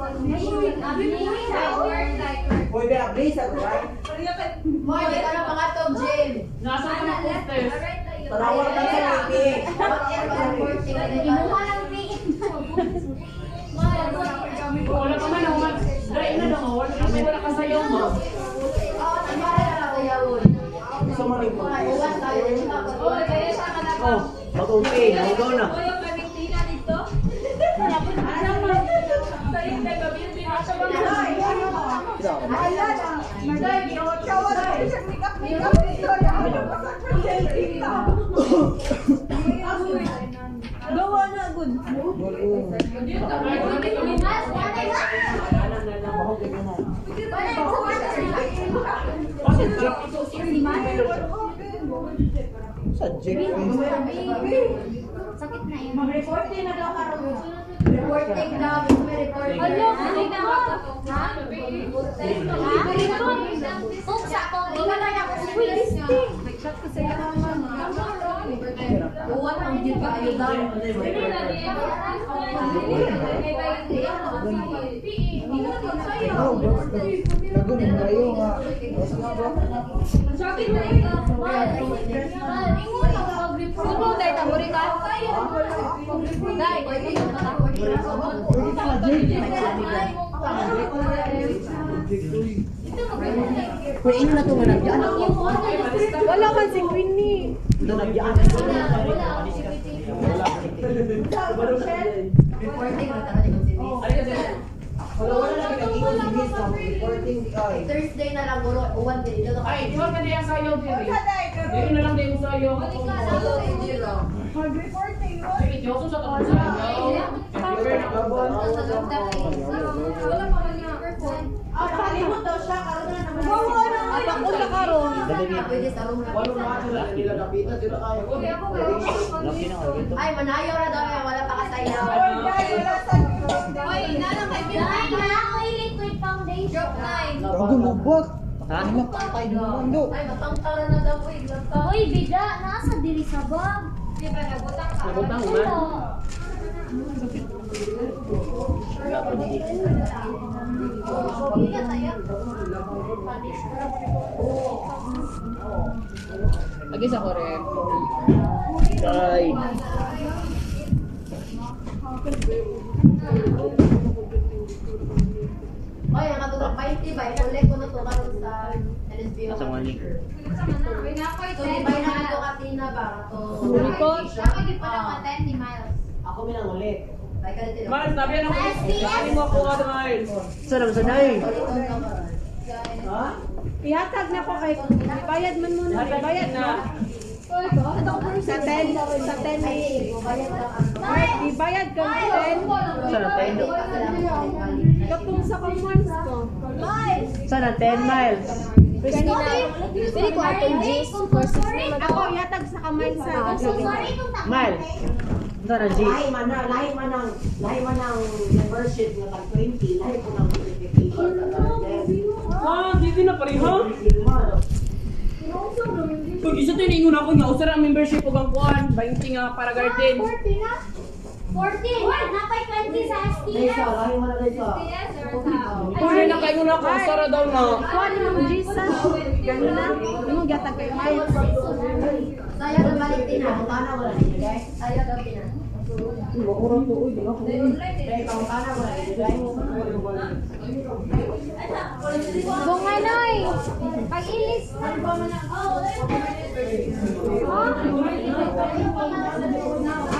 Hoy, be, abli sa right? Hoy, may tanong mga tong gym. Nasa ka na poster? Tawag ka sa laki. Inuha lang ni. Wala ka man, wala. Dahil na lang, wala ka wala ka sayaw mo. Gusto mo rin po. Oh, kaya sa ka na Oh, mag-okay. Na. Oh, yung kanintina dito. Gawa na, good. Jake. Sakit na yun. Reporting na daw karon. Reporting daw. May reporting. Hello, hindi na ako. Ha? Ha? Kung sa ko, ikaw na ako. Uwan ang di ba ayo daw. Nagunin kayo nga. Sumo dai ta muri ka. Dai, Kung ino na ito nga nagyan. Wala man si Queenie. Ito nagyan. Reporting na ta si Wala wala reporting di ay. Thursday na lang guro uwan din Ay, ba ka diya sayaw, Jerry? Dito na lang din mo sayaw. Ay, Ay, manayaw na daw yan. Wala pa kasayaw. Hoy, nalang may pinay na ako liquid foundation. Gago mo ba? Ha? Ano patay naman do? Ay, matangkara na daw. Uy, Hoy, bida, nasa diri sa bag. Di ba, nabutang ka? Nabutang Wala. man. Bida tayo. Lagi sa korek. Ay. Oy, ang katulog 20 ba? Kulek ko na to karon sa. Asa mali. So, di ba na ito katina ba? Ito. Report. Ako di pa lang attend ni Miles. Ako minang ulit. Ay, ka dito. Miles, sabi yan ako. Ano mo ako ka, Miles? Saan ang sanay? Ha? Ihatag na ko kay bayad man muna. Bayad na. Sa 10, sa 10 Ay, bayad lang ang Ibayad ka ng 10. Saan ang 10? Kapung sa commands ko. Saan ang 10 miles? Pili ko atong G's for sorry. Ako ihatag sa kamay sa So sorry kung tak. Miles. Saan ang G? Lahi man na, lahi man ang, lahi man ang membership nga tag 20, lahi po ng certification. Ah, dito na pareha. Pag isa to iningon ako nga, usara ang membership o ang kuhan. 20 nga para garden. 40 na? 40. Napay 20 sa STS. lahi man na lahi sa. Kung na kayo na ako, usara daw na. Ma'am Jesus. Ganun na. Yung gatag kay Miles. Saya na balik din. Tana wala din, guys. Saya daw din na. Lahi pang kana mo na, ibigay mo. Bunganoy. Pag-ilis. Nag-aay ko one day. Ah,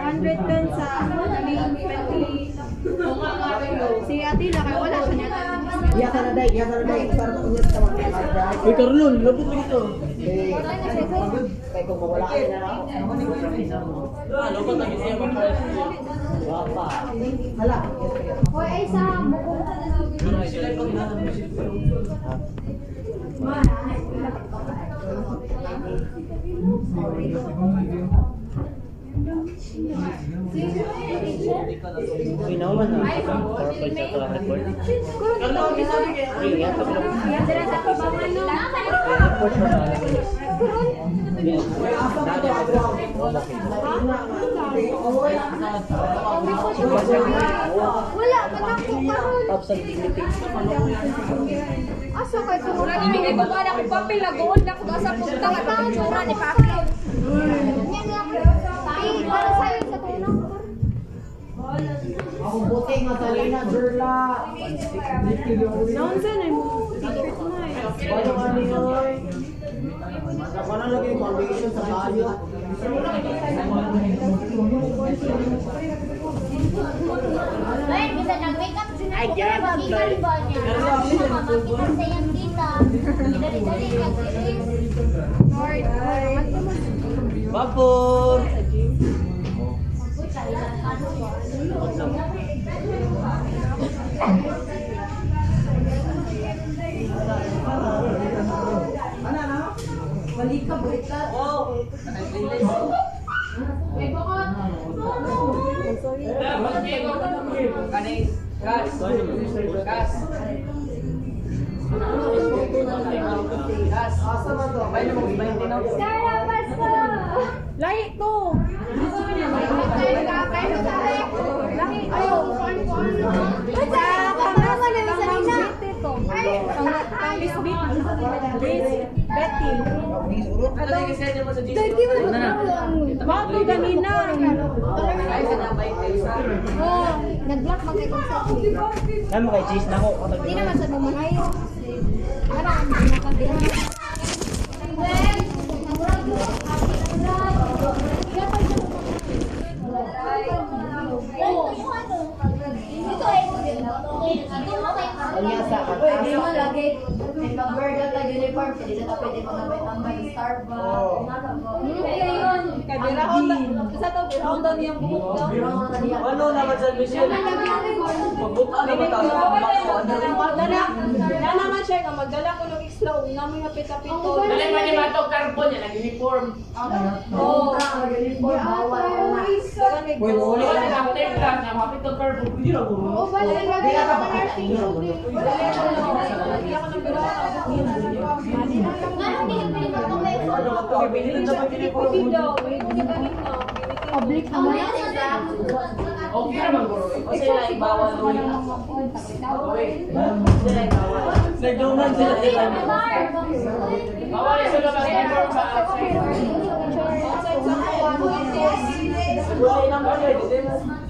110 sa main 20. Si Atila kay wala niya. Biasa na day, biasa na day. Para makulit ka mag-drive. Uy, Carlon, labot mo dito. Eh, kaya kung mawala ka na ako. Ano ba tayo siya makalas niya? Wapa. Hala. Hoy, ay sa bukong Uy, naman na. Purple sa ito record. Uy, yan. Tapos lang. Wala, ba't ako karon? Tapos ang dignity. Asa kay tumura Mura ni may gagawa na ko papel na gold na ko sa punta nga ta tsura ni papel. Yan lang. Para sa'yo sa tulong. Ako buti nga talina, Jerla. Noon saan ay mo? Secret na eh. Ano na lagi yung foundation sa bayo. Ay, bisa sila. Ba niya? Kasi makita sa iyang tita. Dali-dali nag-release. Balik ka, balik ka. Asa man to? Sarah, basta! Lahi to. Lahi, ayaw, kuan ko ano. Basta, pangama na sa nina. Ay, Miss Bit. Betty. Dagi mo na Wow, to ganina. Oh, nag-block mag sa Ano kay cheese na ako? Hindi naman sa mamahayo. Ano, nakabihan. Kanya sa Pwede mo lagi. May pag-burger ka uniform, hindi na pwede mo tambay-tambay sa Starbucks. Ngayon, Kabirahon na. Sa to, birahon daw niyang buhok daw. Ano naman sa Michelle? Magbuka na ba tayo? Na naman siya ka magdala ko ng extra ug na may pita-pito. Dali man ni Mato carbon yan, nag-uniform. Oh. uniform, bawal na. Uy, Uli ka ka na after class, na mapit ang carbon. Pwede na guro. Oh, balik Hindi ka na pa nursing. Ano hindi ka pinipatuloy? Public naman. Okay naman guro. O sila ay bawal ulit. Sila bawal. Nagduman sila. Bawal sila mag-uniform sa outside. Wala lang ba yun? Like one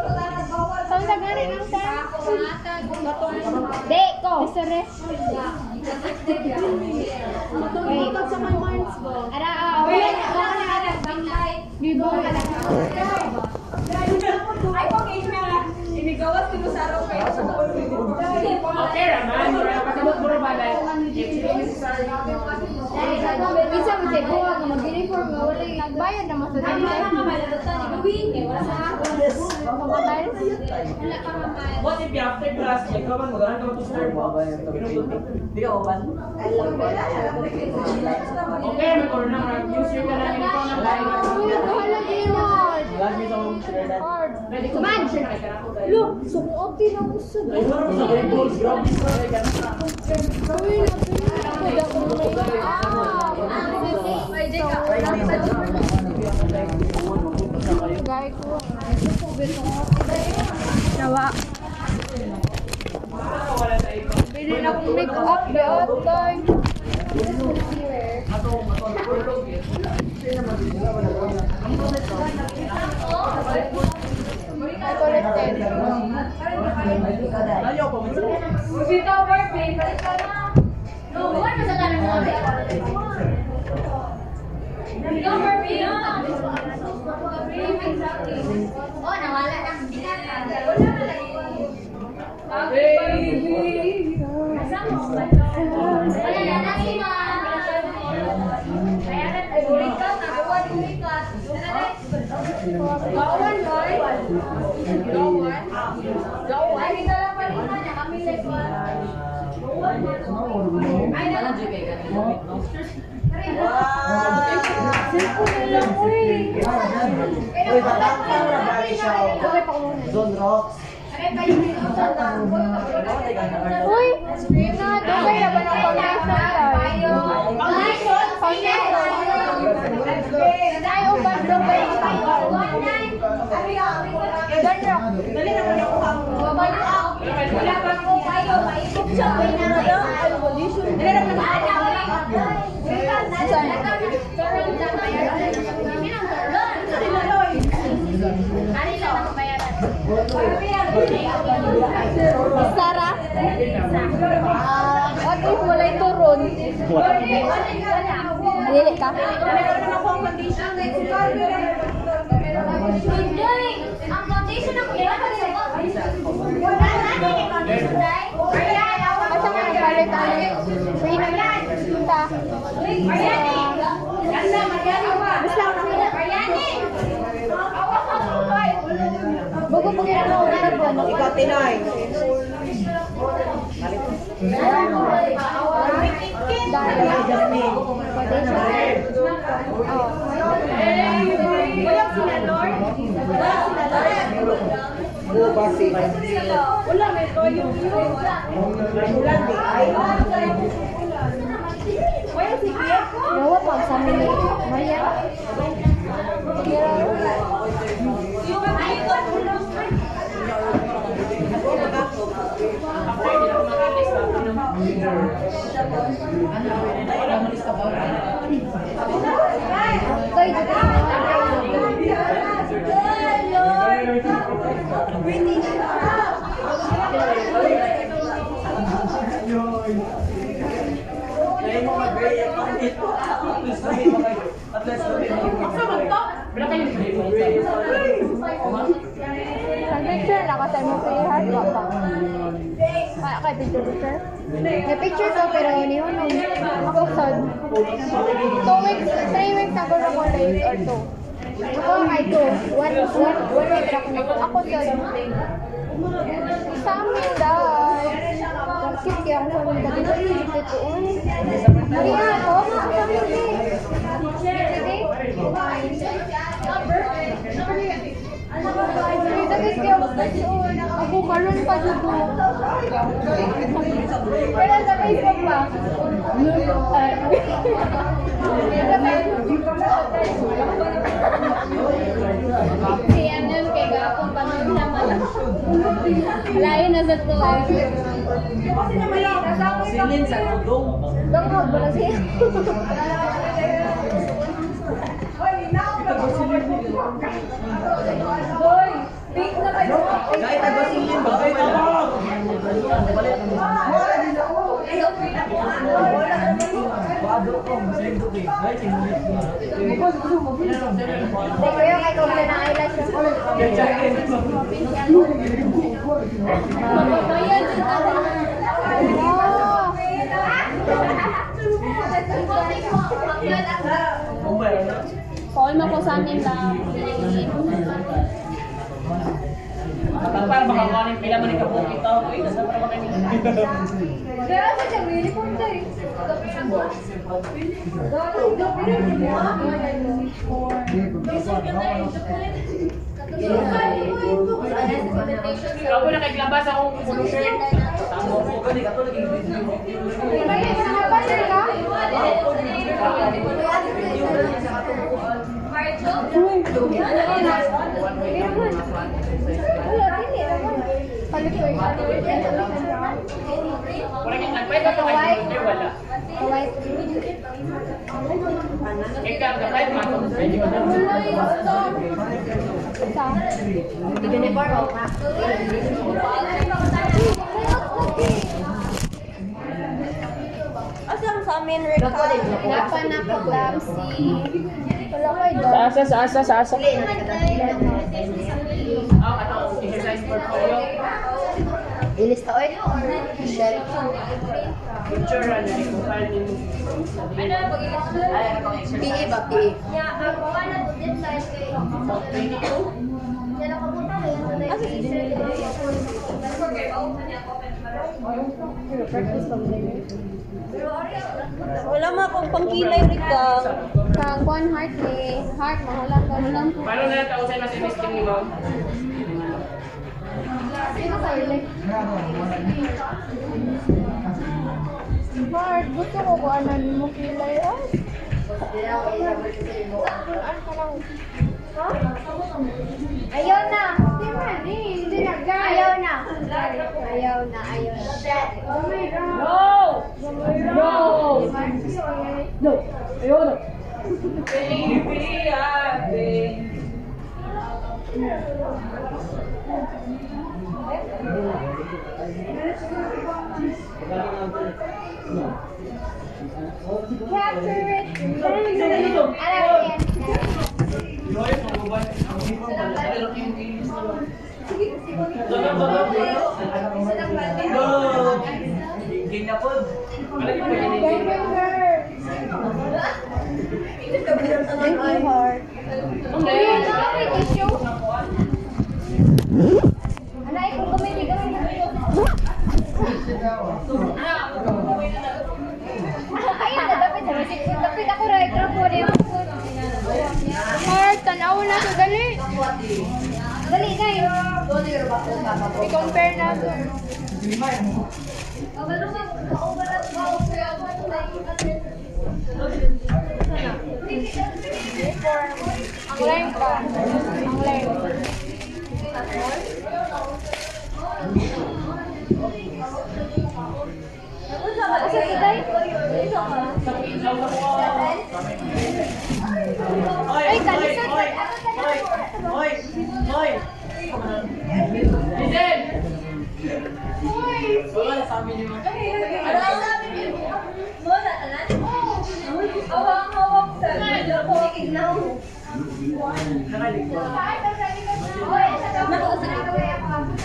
gani ng sa? Di, ko. Sere. Wait. sa mga months ko. Ara, ah, wala na, wala na, ara, bangkay. Gibo ka na. Ay ko kay na. Inigawas ko sa araw kay. Okay, Raman. Pasabot mo ba na? Isa mo siya, buwa ka mag-uniform nga, wala yung nagbayad naman sa dito. What if you after class, ikaw man magahan ka to start mo? Di ka open? Okay, may corona na. Use your kanang ikaw ng line. Wala na. Ko na Look, sumuot din sa ako. Ah. Nawa. Sa ikaw. Bili na akong make-up, di collected. Dito, Barbie, balik ka na. No, buwan mo sa kanan mo. Gawan, boy. Gawan. Gawan. Ay, lang pa rin na, kami like Ay, nalang Uy, batang pa na bali siya. Zone Rocks. Uy, na, dugay na ba ng foundation tayo? Foundation. Ay, uban, dugay ng tanggal. Ganyan. Sara? Ah, what if walay turon? Dili ka? Ang foundation ng Asa ka nagpalit ali? Free na na. Ta. Basta Bugo po kaya ako na po. Ikaw, Tinoy. Oo, basi. Nawa pa sa mili. Maria. Kay dito. Ang picture na kasi mo kay hard pa. Kaya kay picture picture. May picture ko pero ni ano ako sad. Two weeks, three weeks ago na ko late or two. Ako ay two. One, one, one week na ako. Ako sad. Sa amin dahil. Bakit kaya ako sa amin dahil? Ito uy. Maria, ako sa amin dahil. Sige. Ako karon pa dito. Pero sa Facebook ba? Si MM kay gapon pa nung naman. Lain na sa to. Silin sa tudong. Dongog ba na siya? Kahit nagbasilin ba? Kahit Hindi ko yung kay Koble na eyelash yung Oh! Call mo ko sa amin lang. Para makakuha pila man ikabuk ito. Uy, nasa para kami. Pero sa siya, may uniform tayo. Ako na kaglabas akong polo shirt. Tamo ko gani kato lagi video. Wala kang nagpay ka to kay wala. White. Ikaw, kahit matong medyo na. Isa. Uniform ako na. Asa sa amin, Rick? Napa na ko si... Wala ko ito. Sa asa, sa asa, sa asa. Na. Ah, katong exercise portfolio. Ilis ka, oy. Share. Picture, ano, kung paano yung PE ba, PE? Wala ma akong pangkilay, Rick. Kang one heart ni heart, mahalang ka lang. Paano na na si Miss Kim ni Ma'am? Sino ka, Rick? Heart, gusto ko kung ano mo kilay. Ay, Ano ka lang? Ayaw na. Hindi na. Ayaw na. Ayaw na, ayaw na. Gamay ra. No! Gamay ra. No! No. Ayaw na. Baby, ate. Capture it. Alam yan. Thank you, heart. Ayun na, may tissue. Anay, kung kumili ka Ayun na, dapat na. Dapat ako right na po rin. Heart, tanaw na sa dali. Dali, guys. I-compare na. Ang length ba? Ang length.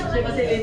Kasi basilin.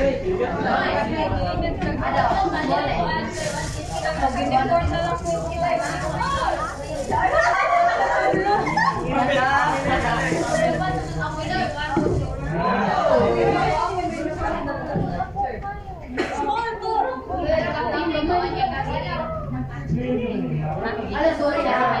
Ay, dito ba? Dili na, dili na. Sa mga tali. Ano, sorry na.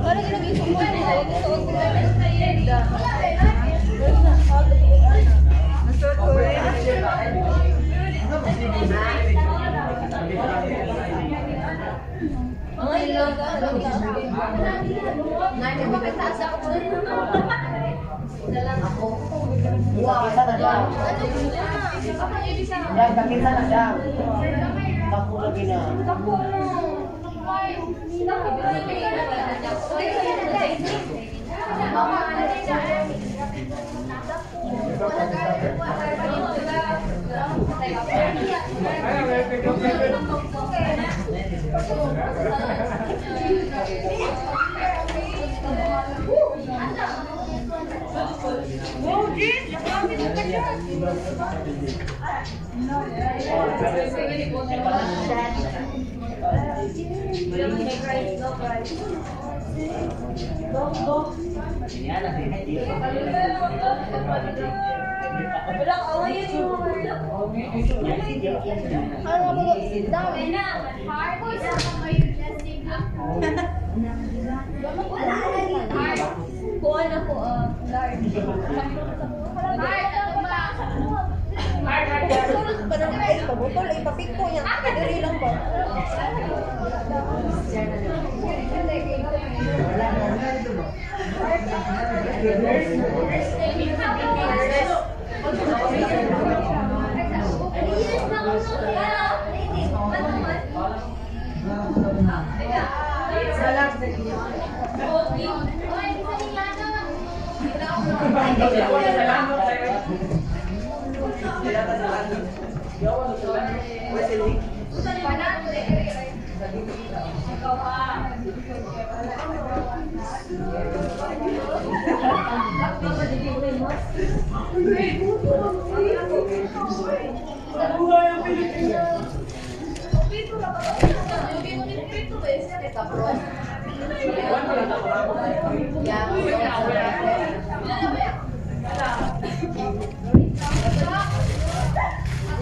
Parang ginag-isip mo nila. Isuot ko lang. Nasuot ko isa na siya. Yan, kakita na siya. Tapo lagi na. Ano mo? Ah, large. Parang ay, pabutol, ay papik ko yan. Kadiri lang ba? Ano may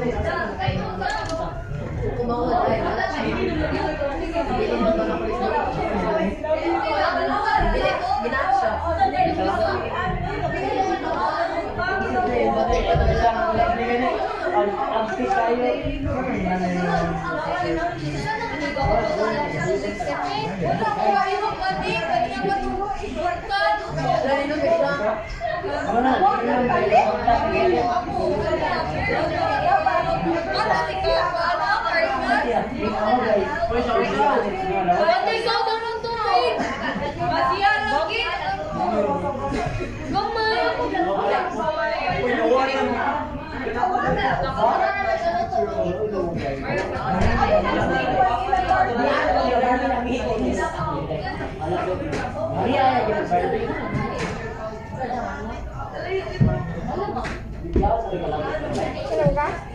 mo ba ng Bili. Pati ka ba ng tubig? Masiyan lagi. Gamay ako. Sino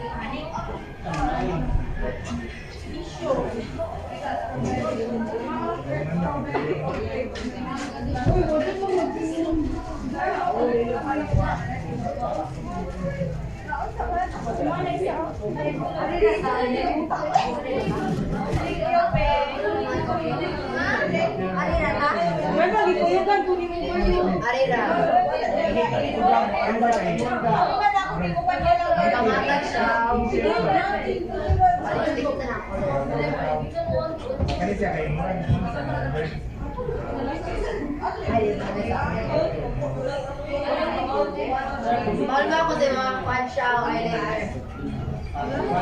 Bawal ba ako di ba? Kwan siya, highlighter. Beauty.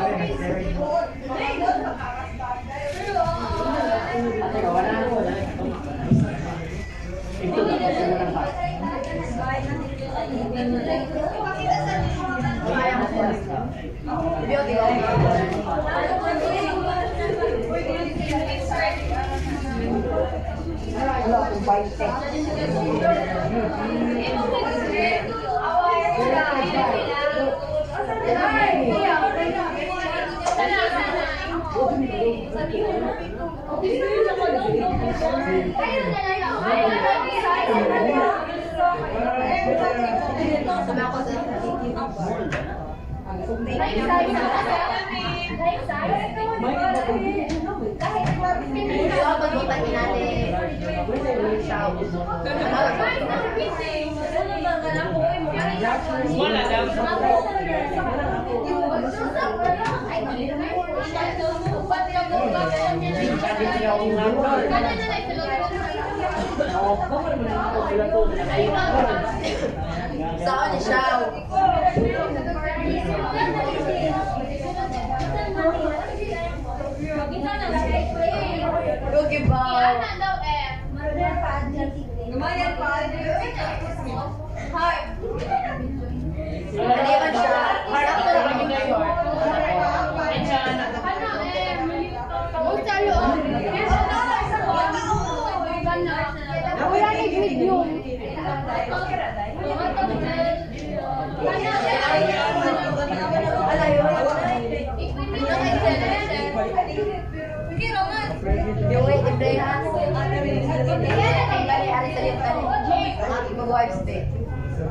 akong 20. So, pagbutan ni natin. Wala daw. Saan ni? Cookie ball. Maliban siya. Sakto lang yung Wala ni medium. Yung wait, yung day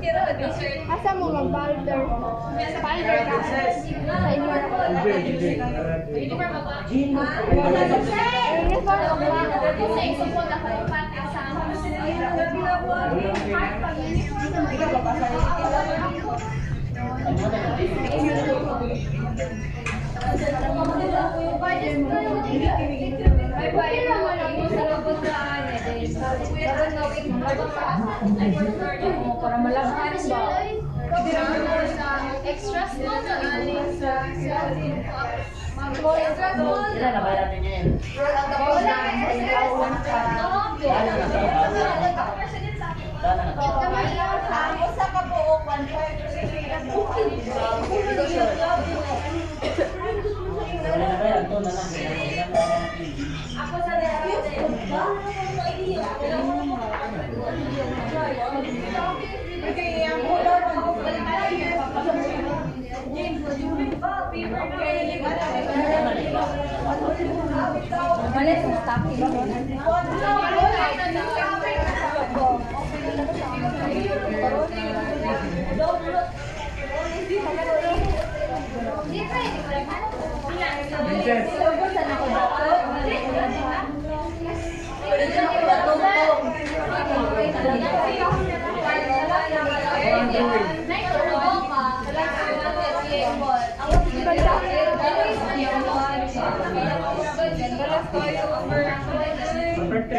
ha? Ang gani, alis sa liyan gani. Ang aking mag-wipes day. Asa mo mag-balder? Balder ka. Sa inyo. Para malaman ba? Extra small na extra Ilan na bayad niya yan? Ball na. Sa one ka. Wala na bayad. Doon na lang. Mali sa stocking. Kuya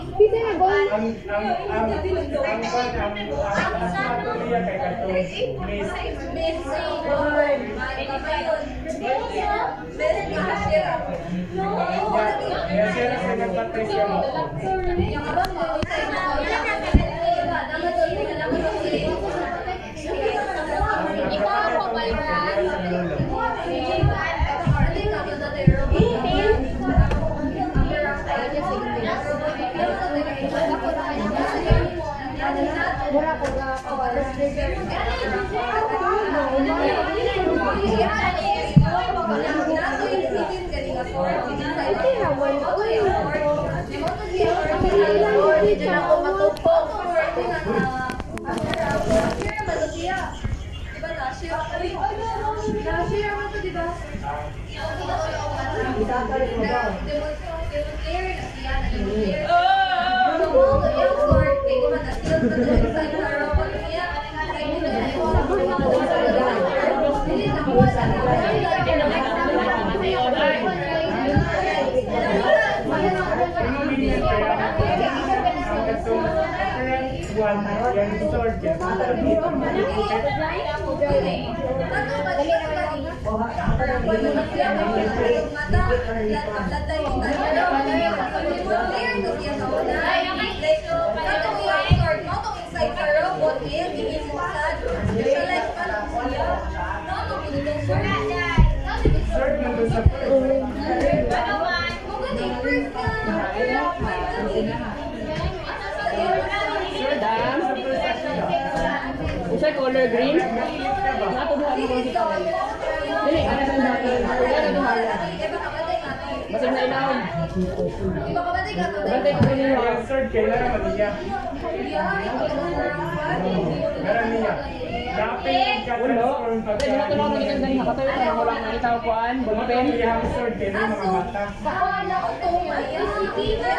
Kita na ba? Ang ang ang ang ang ang niya kay kato. Miss. Ya siya sa nagpatricia mo. Ikaw kawalas. Ito na, wala. Uy. Diyan ako matupok. Oh! kuwan, yung sword, yung master dito. Sword color green. Nato duha mo kung kita. Dili ana sa dati. Na duha. Basig na ilaw. Bantay ko niyo. Yung sword, kailangan maniya. Meron niya. Dapit yung ka-transform pag Pwede na tulungan kita dali nakatayo ka wala na itaw kuan. Ballpen. Yung sword, kailangan mga mata. Diba,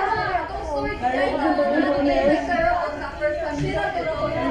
ang first thing,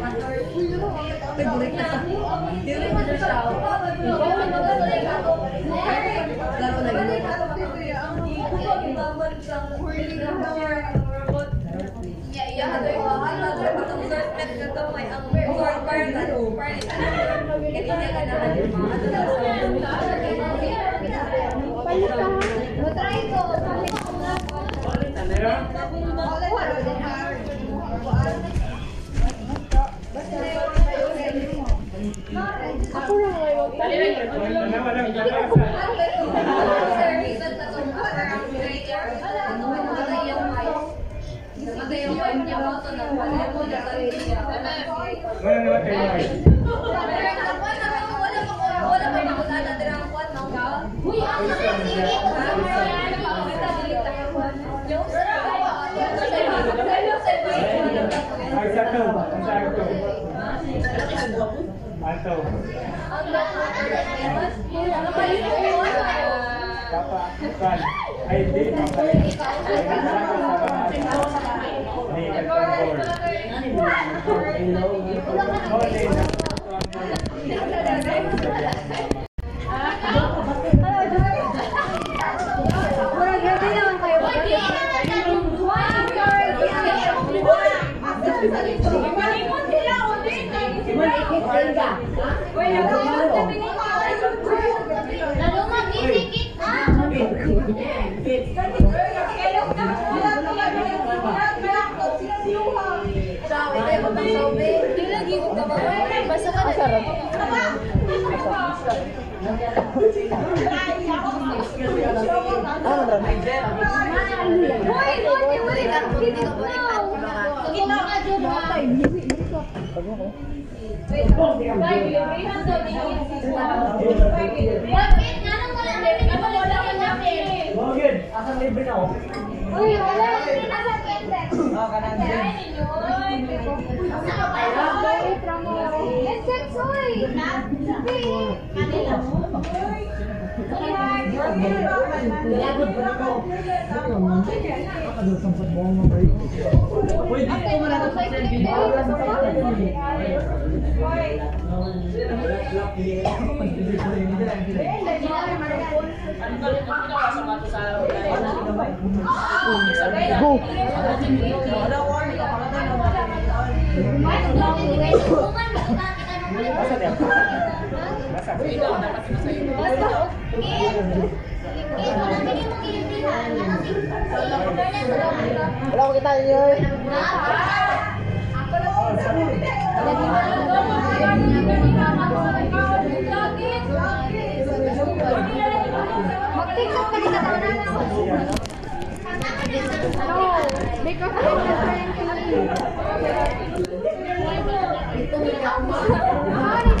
Palit ka? Matry ko. Ako Wala naman kayo ay. Ang Ato. Papa, kan. Ay, di. Ay. Di ka tambor. Oh, di na. Asan libre na ako? Uy, wala. Nasa pwede. Ah, kanan din. Except soy. Kanila mo. Pwede ko man ako sa Wala ko kita niyo. Mag-tiktok ka taon na lang. No, because I'm not trying to leave.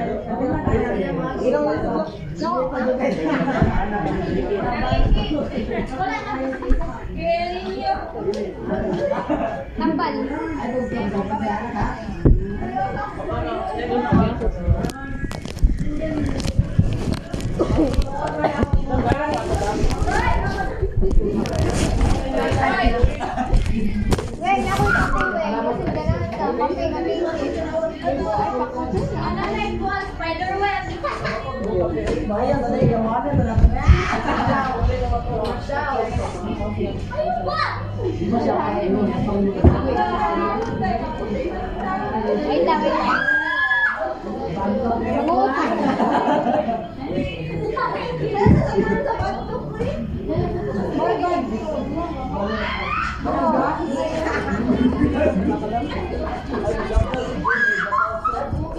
Tampal. Bayan, dali ka mo na lang. Wait lang, wait lang. Mabuot.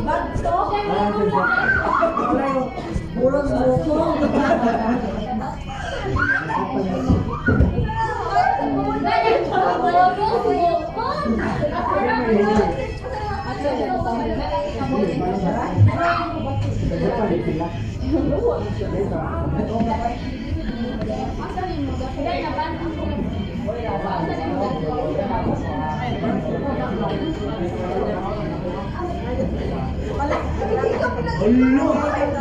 Bagto? Bagto? 오라는 뭐 그런 거 얼른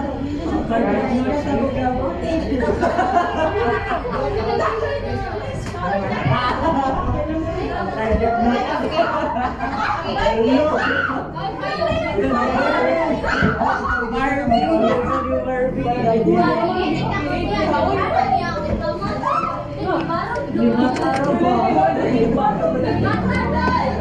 Lima araw ba? Lima araw na.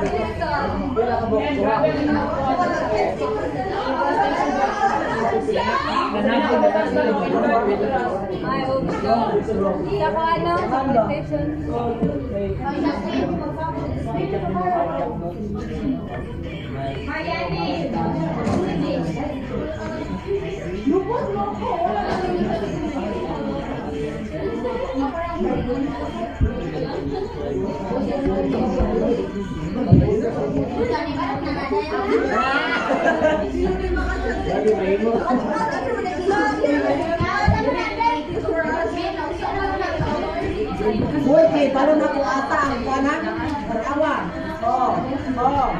Hindi ako ano, compensation. Mariani! Uy, kay palo na ko ata ang kanan. Parawa. Oo. Oh, oh. oh,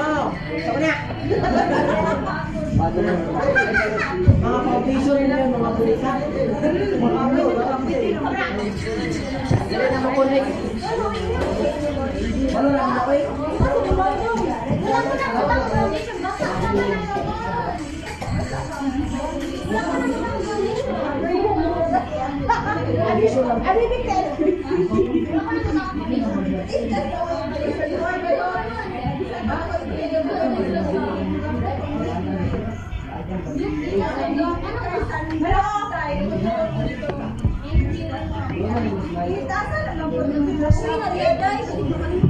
Oo. Oo. Sabi na. Mga kapiso nila yung mga pulisan. Mga pulo. Mga pulo. Dali na makulit. Kita sa naman ng mga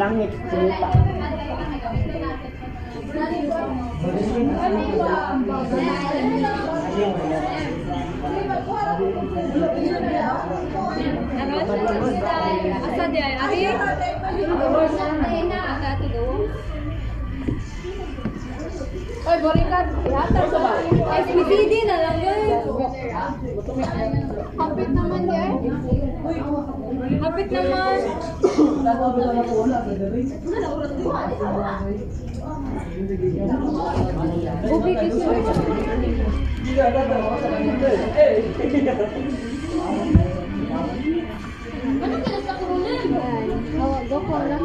Langit, lupa. Asa dia? Ari? Asa dia? Asa dia? Oy, Borikan, ihatag sa ba? Ay, PCD na lang yun. Hapit naman yan. Hapit naman. Ubi kasi. Ano kaya sa kurulan? Hawag oh, ako lang.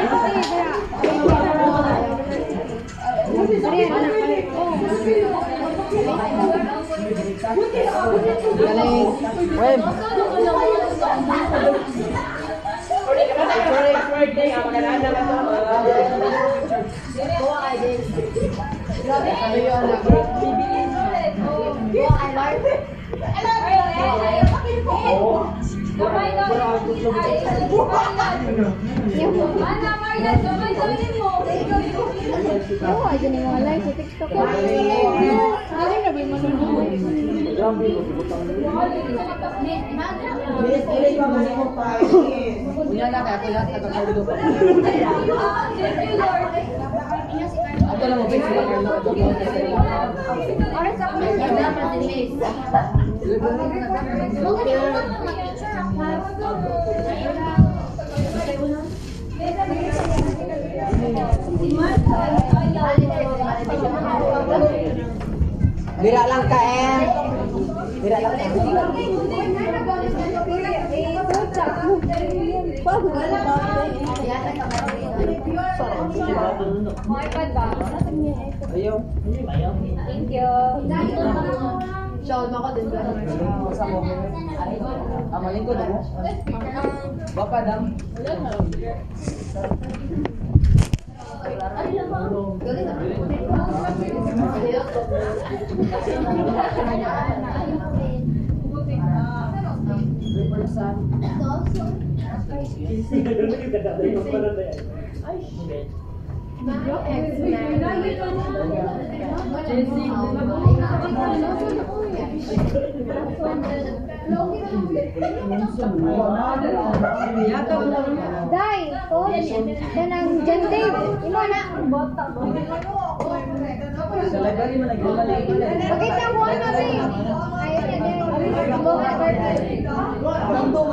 Galing. Web. Oh, I like it. I love it. Gabay gawin mo. Ana Maria, gabay gawin mo. Oo, ay din mga live sa TikTok. Ano na ba yung mga Unya na kaya kuya sa kagawdo pa. Ato lang mo ba sila Carlo? Oras ako na sila pa din. Huwag ka Bira lang ka em. Bira lang ka. Ayaw. Thank you. Shawarma ko din ba? Sa mo. Ay, ang maling ko doon. Baka dam. Ay, shit. Dai, oh, yan ang dyan Dave. Imo na. Pakita mo na ba? Ayun na din. Mo na ba? Nang to mo.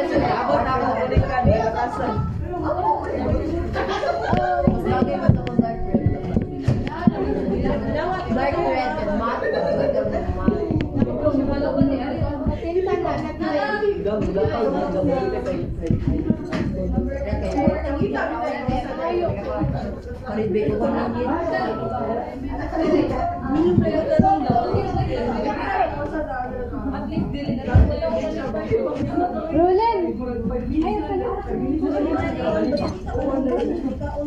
Mare si mama. Dark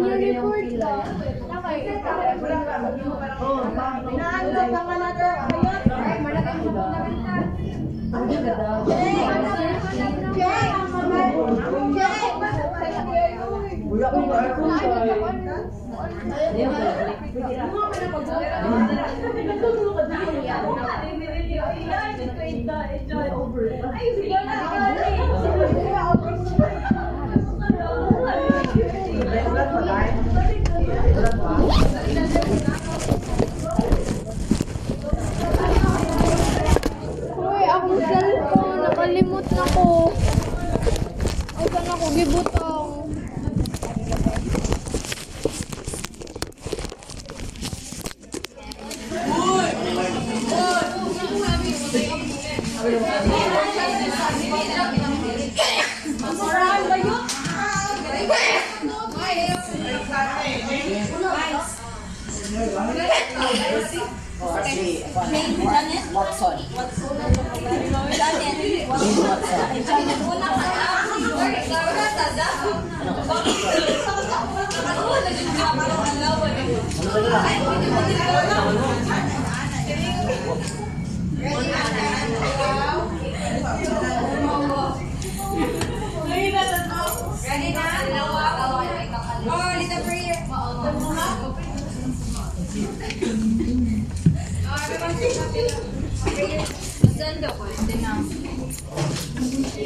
Udah pa, lagi yung pila. Uy, Nakalimot na ko. Ay, saan ako gibutang? Watson. Ready na? Oh, little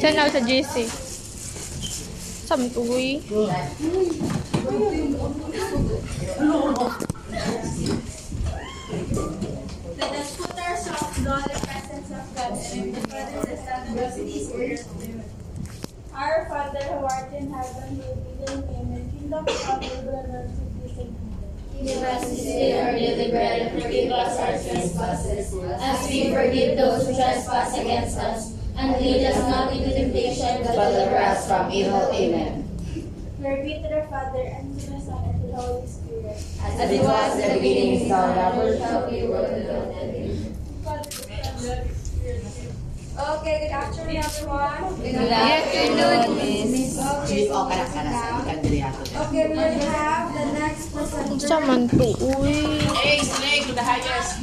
prayer. Saan daw ko? Hindi na. Saan ako sa JC? Samtuy. Let us put ourselves in the presence of God and in the presence of the Holy Spirit. Our Father who art in heaven, hallowed be thy name, and kingdom come, your will be done. Give us this day our daily bread and forgive us our trespasses, as we forgive those who trespass against us. And lead us not into temptation, but deliver us from evil. Amen. Glory be to the Father, and to the Son, and to the Holy Spirit. As it was in the beginning, is now, and ever shall be, world without end. Father, Son, and Holy Spirit. Okay, good afternoon, everyone. Good afternoon, Miss. Chief, o kanak ka na sa ikan diri ato. Okay, we will have the next presenter. Sa man to, uy. Hey, slay to the highest.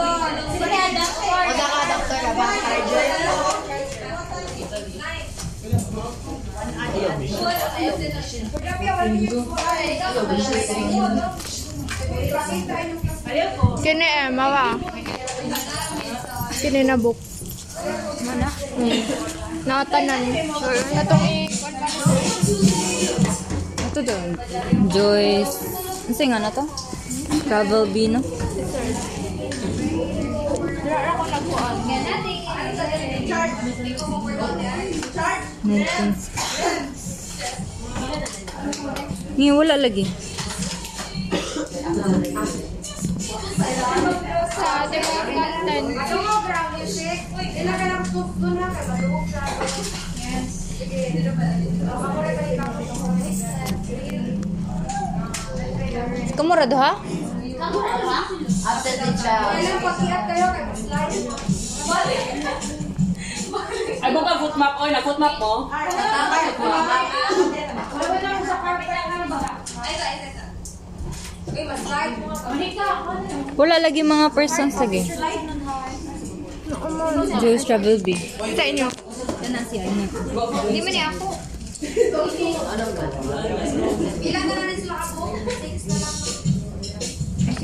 O da ka, doktor, ba? Kini eh, mawa. Kini na book. Mana? Hmm. Katong i... Ito doon. Joyce. Kasi nga na to? Travel B, Ni wala lagi. Sa ating mga content. Kamura ha? After the child. Ay, buka foot map. Oy, na foot map mo. Wala lagi mga persons lagi. Joe's Travel B. Sa inyo. Yan na siya. Yan. Hindi man niya ako.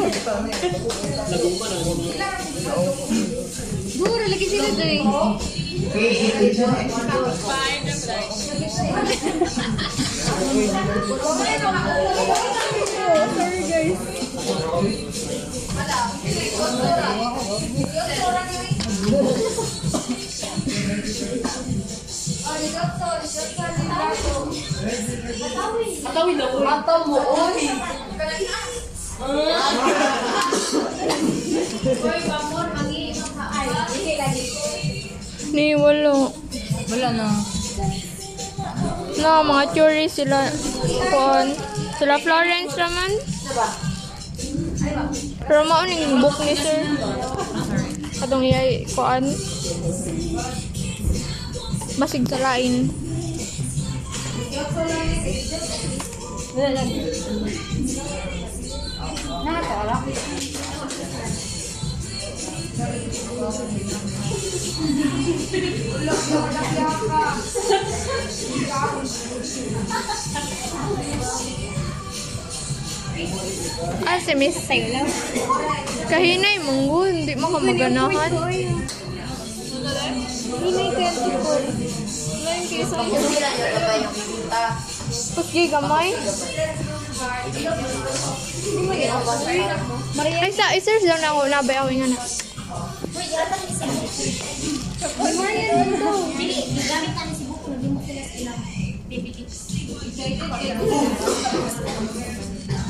Or kami to? Sige, outside. Buro, lagi sila doon. Sorry, guys. Atawin na, uy. Mataw mo, oy. Ni, wala. Wala na. No, mga tourist sila. Kuan. Sila Florence naman. Pero mauning book ni sir. Katong iyay, kuan. Masig sa lain. Ah, si Miss. Kahinay monggo, hindi mo ka maganahan. Hinay kaya ito po. Lain kayo sa iyo. Sila. Pusgi gamay. Ay, sa isers daw na ako, nabay ako nga na. God is you. Si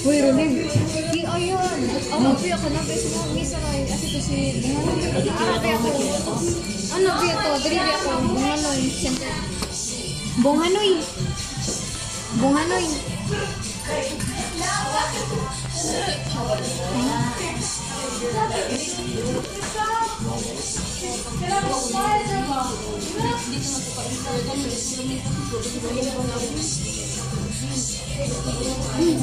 Uy, Rolig. Di ayun. Ako, piya ka na. Pero sa mga sakay. Kasi to si... Ah, piya ko. Ano, piya to? Dili piya ko. Bunganoy. Center. Bunganoy. Bunganoy. Ano.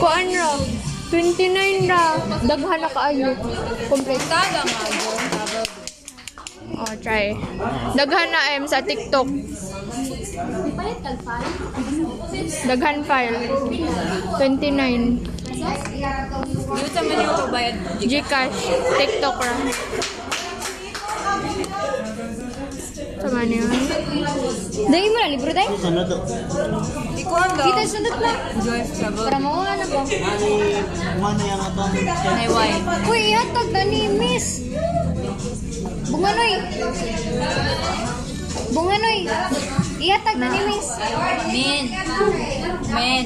Kuan ra. 29 ra. Daghan na kaayo. Complete. Kada nga, B. Oh, try. Daghan na em sa TikTok. Daghan file. 29. Di sa man yung pabayad. Gcash. TikTok ra. Sama niyo. Dahil mo na, libro tayo? Sunod to. Kita sunod na. Para makuha na ba? Ani, mana yang atong Nayway. Uy, ihatag na ni Miss. Bunganoy. Bunganoy. Ihatag na ni Miss. Min. Men.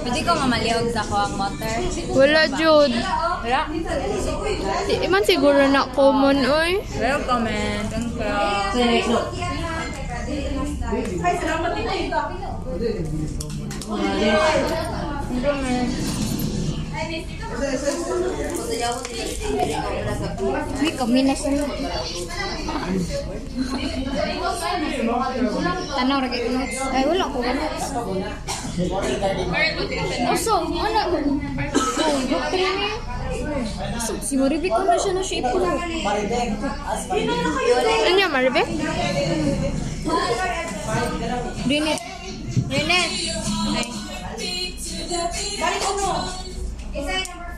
Pwede ko mamaliog sa ko ang motor. Wala, Jude. Wala. Iman siguro na common, oy. Welcome, man. Thank you. Uy, kami na siya. Tanaw, ragay ko notes. Ay, wala ko ka notes. Oso, ano? Oh, doctrine niya. So, si Maribek ko na siya na ko na. Ano niya, Maribek? Rinet. Rinet.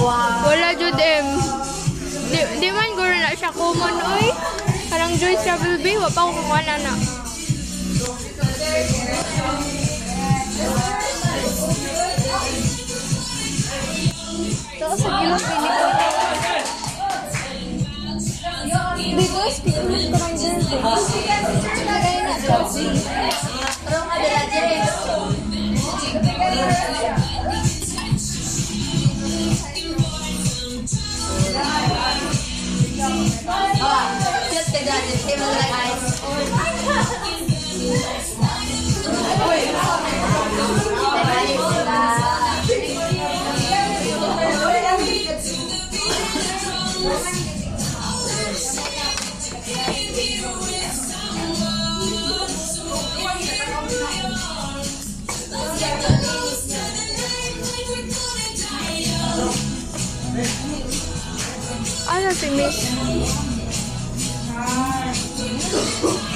Wala jud em. Di, di man guro na siya common oy. Parang Joyce Travel Bay, wa pa ko kukuha na na. Ito sa gilong pelikula. Dito, speaking ko ng dyan. Lagay na, Chelsea. Pero nga, dala dyan. Just the dad, it's him like eyes. Ano si Miss? Ay,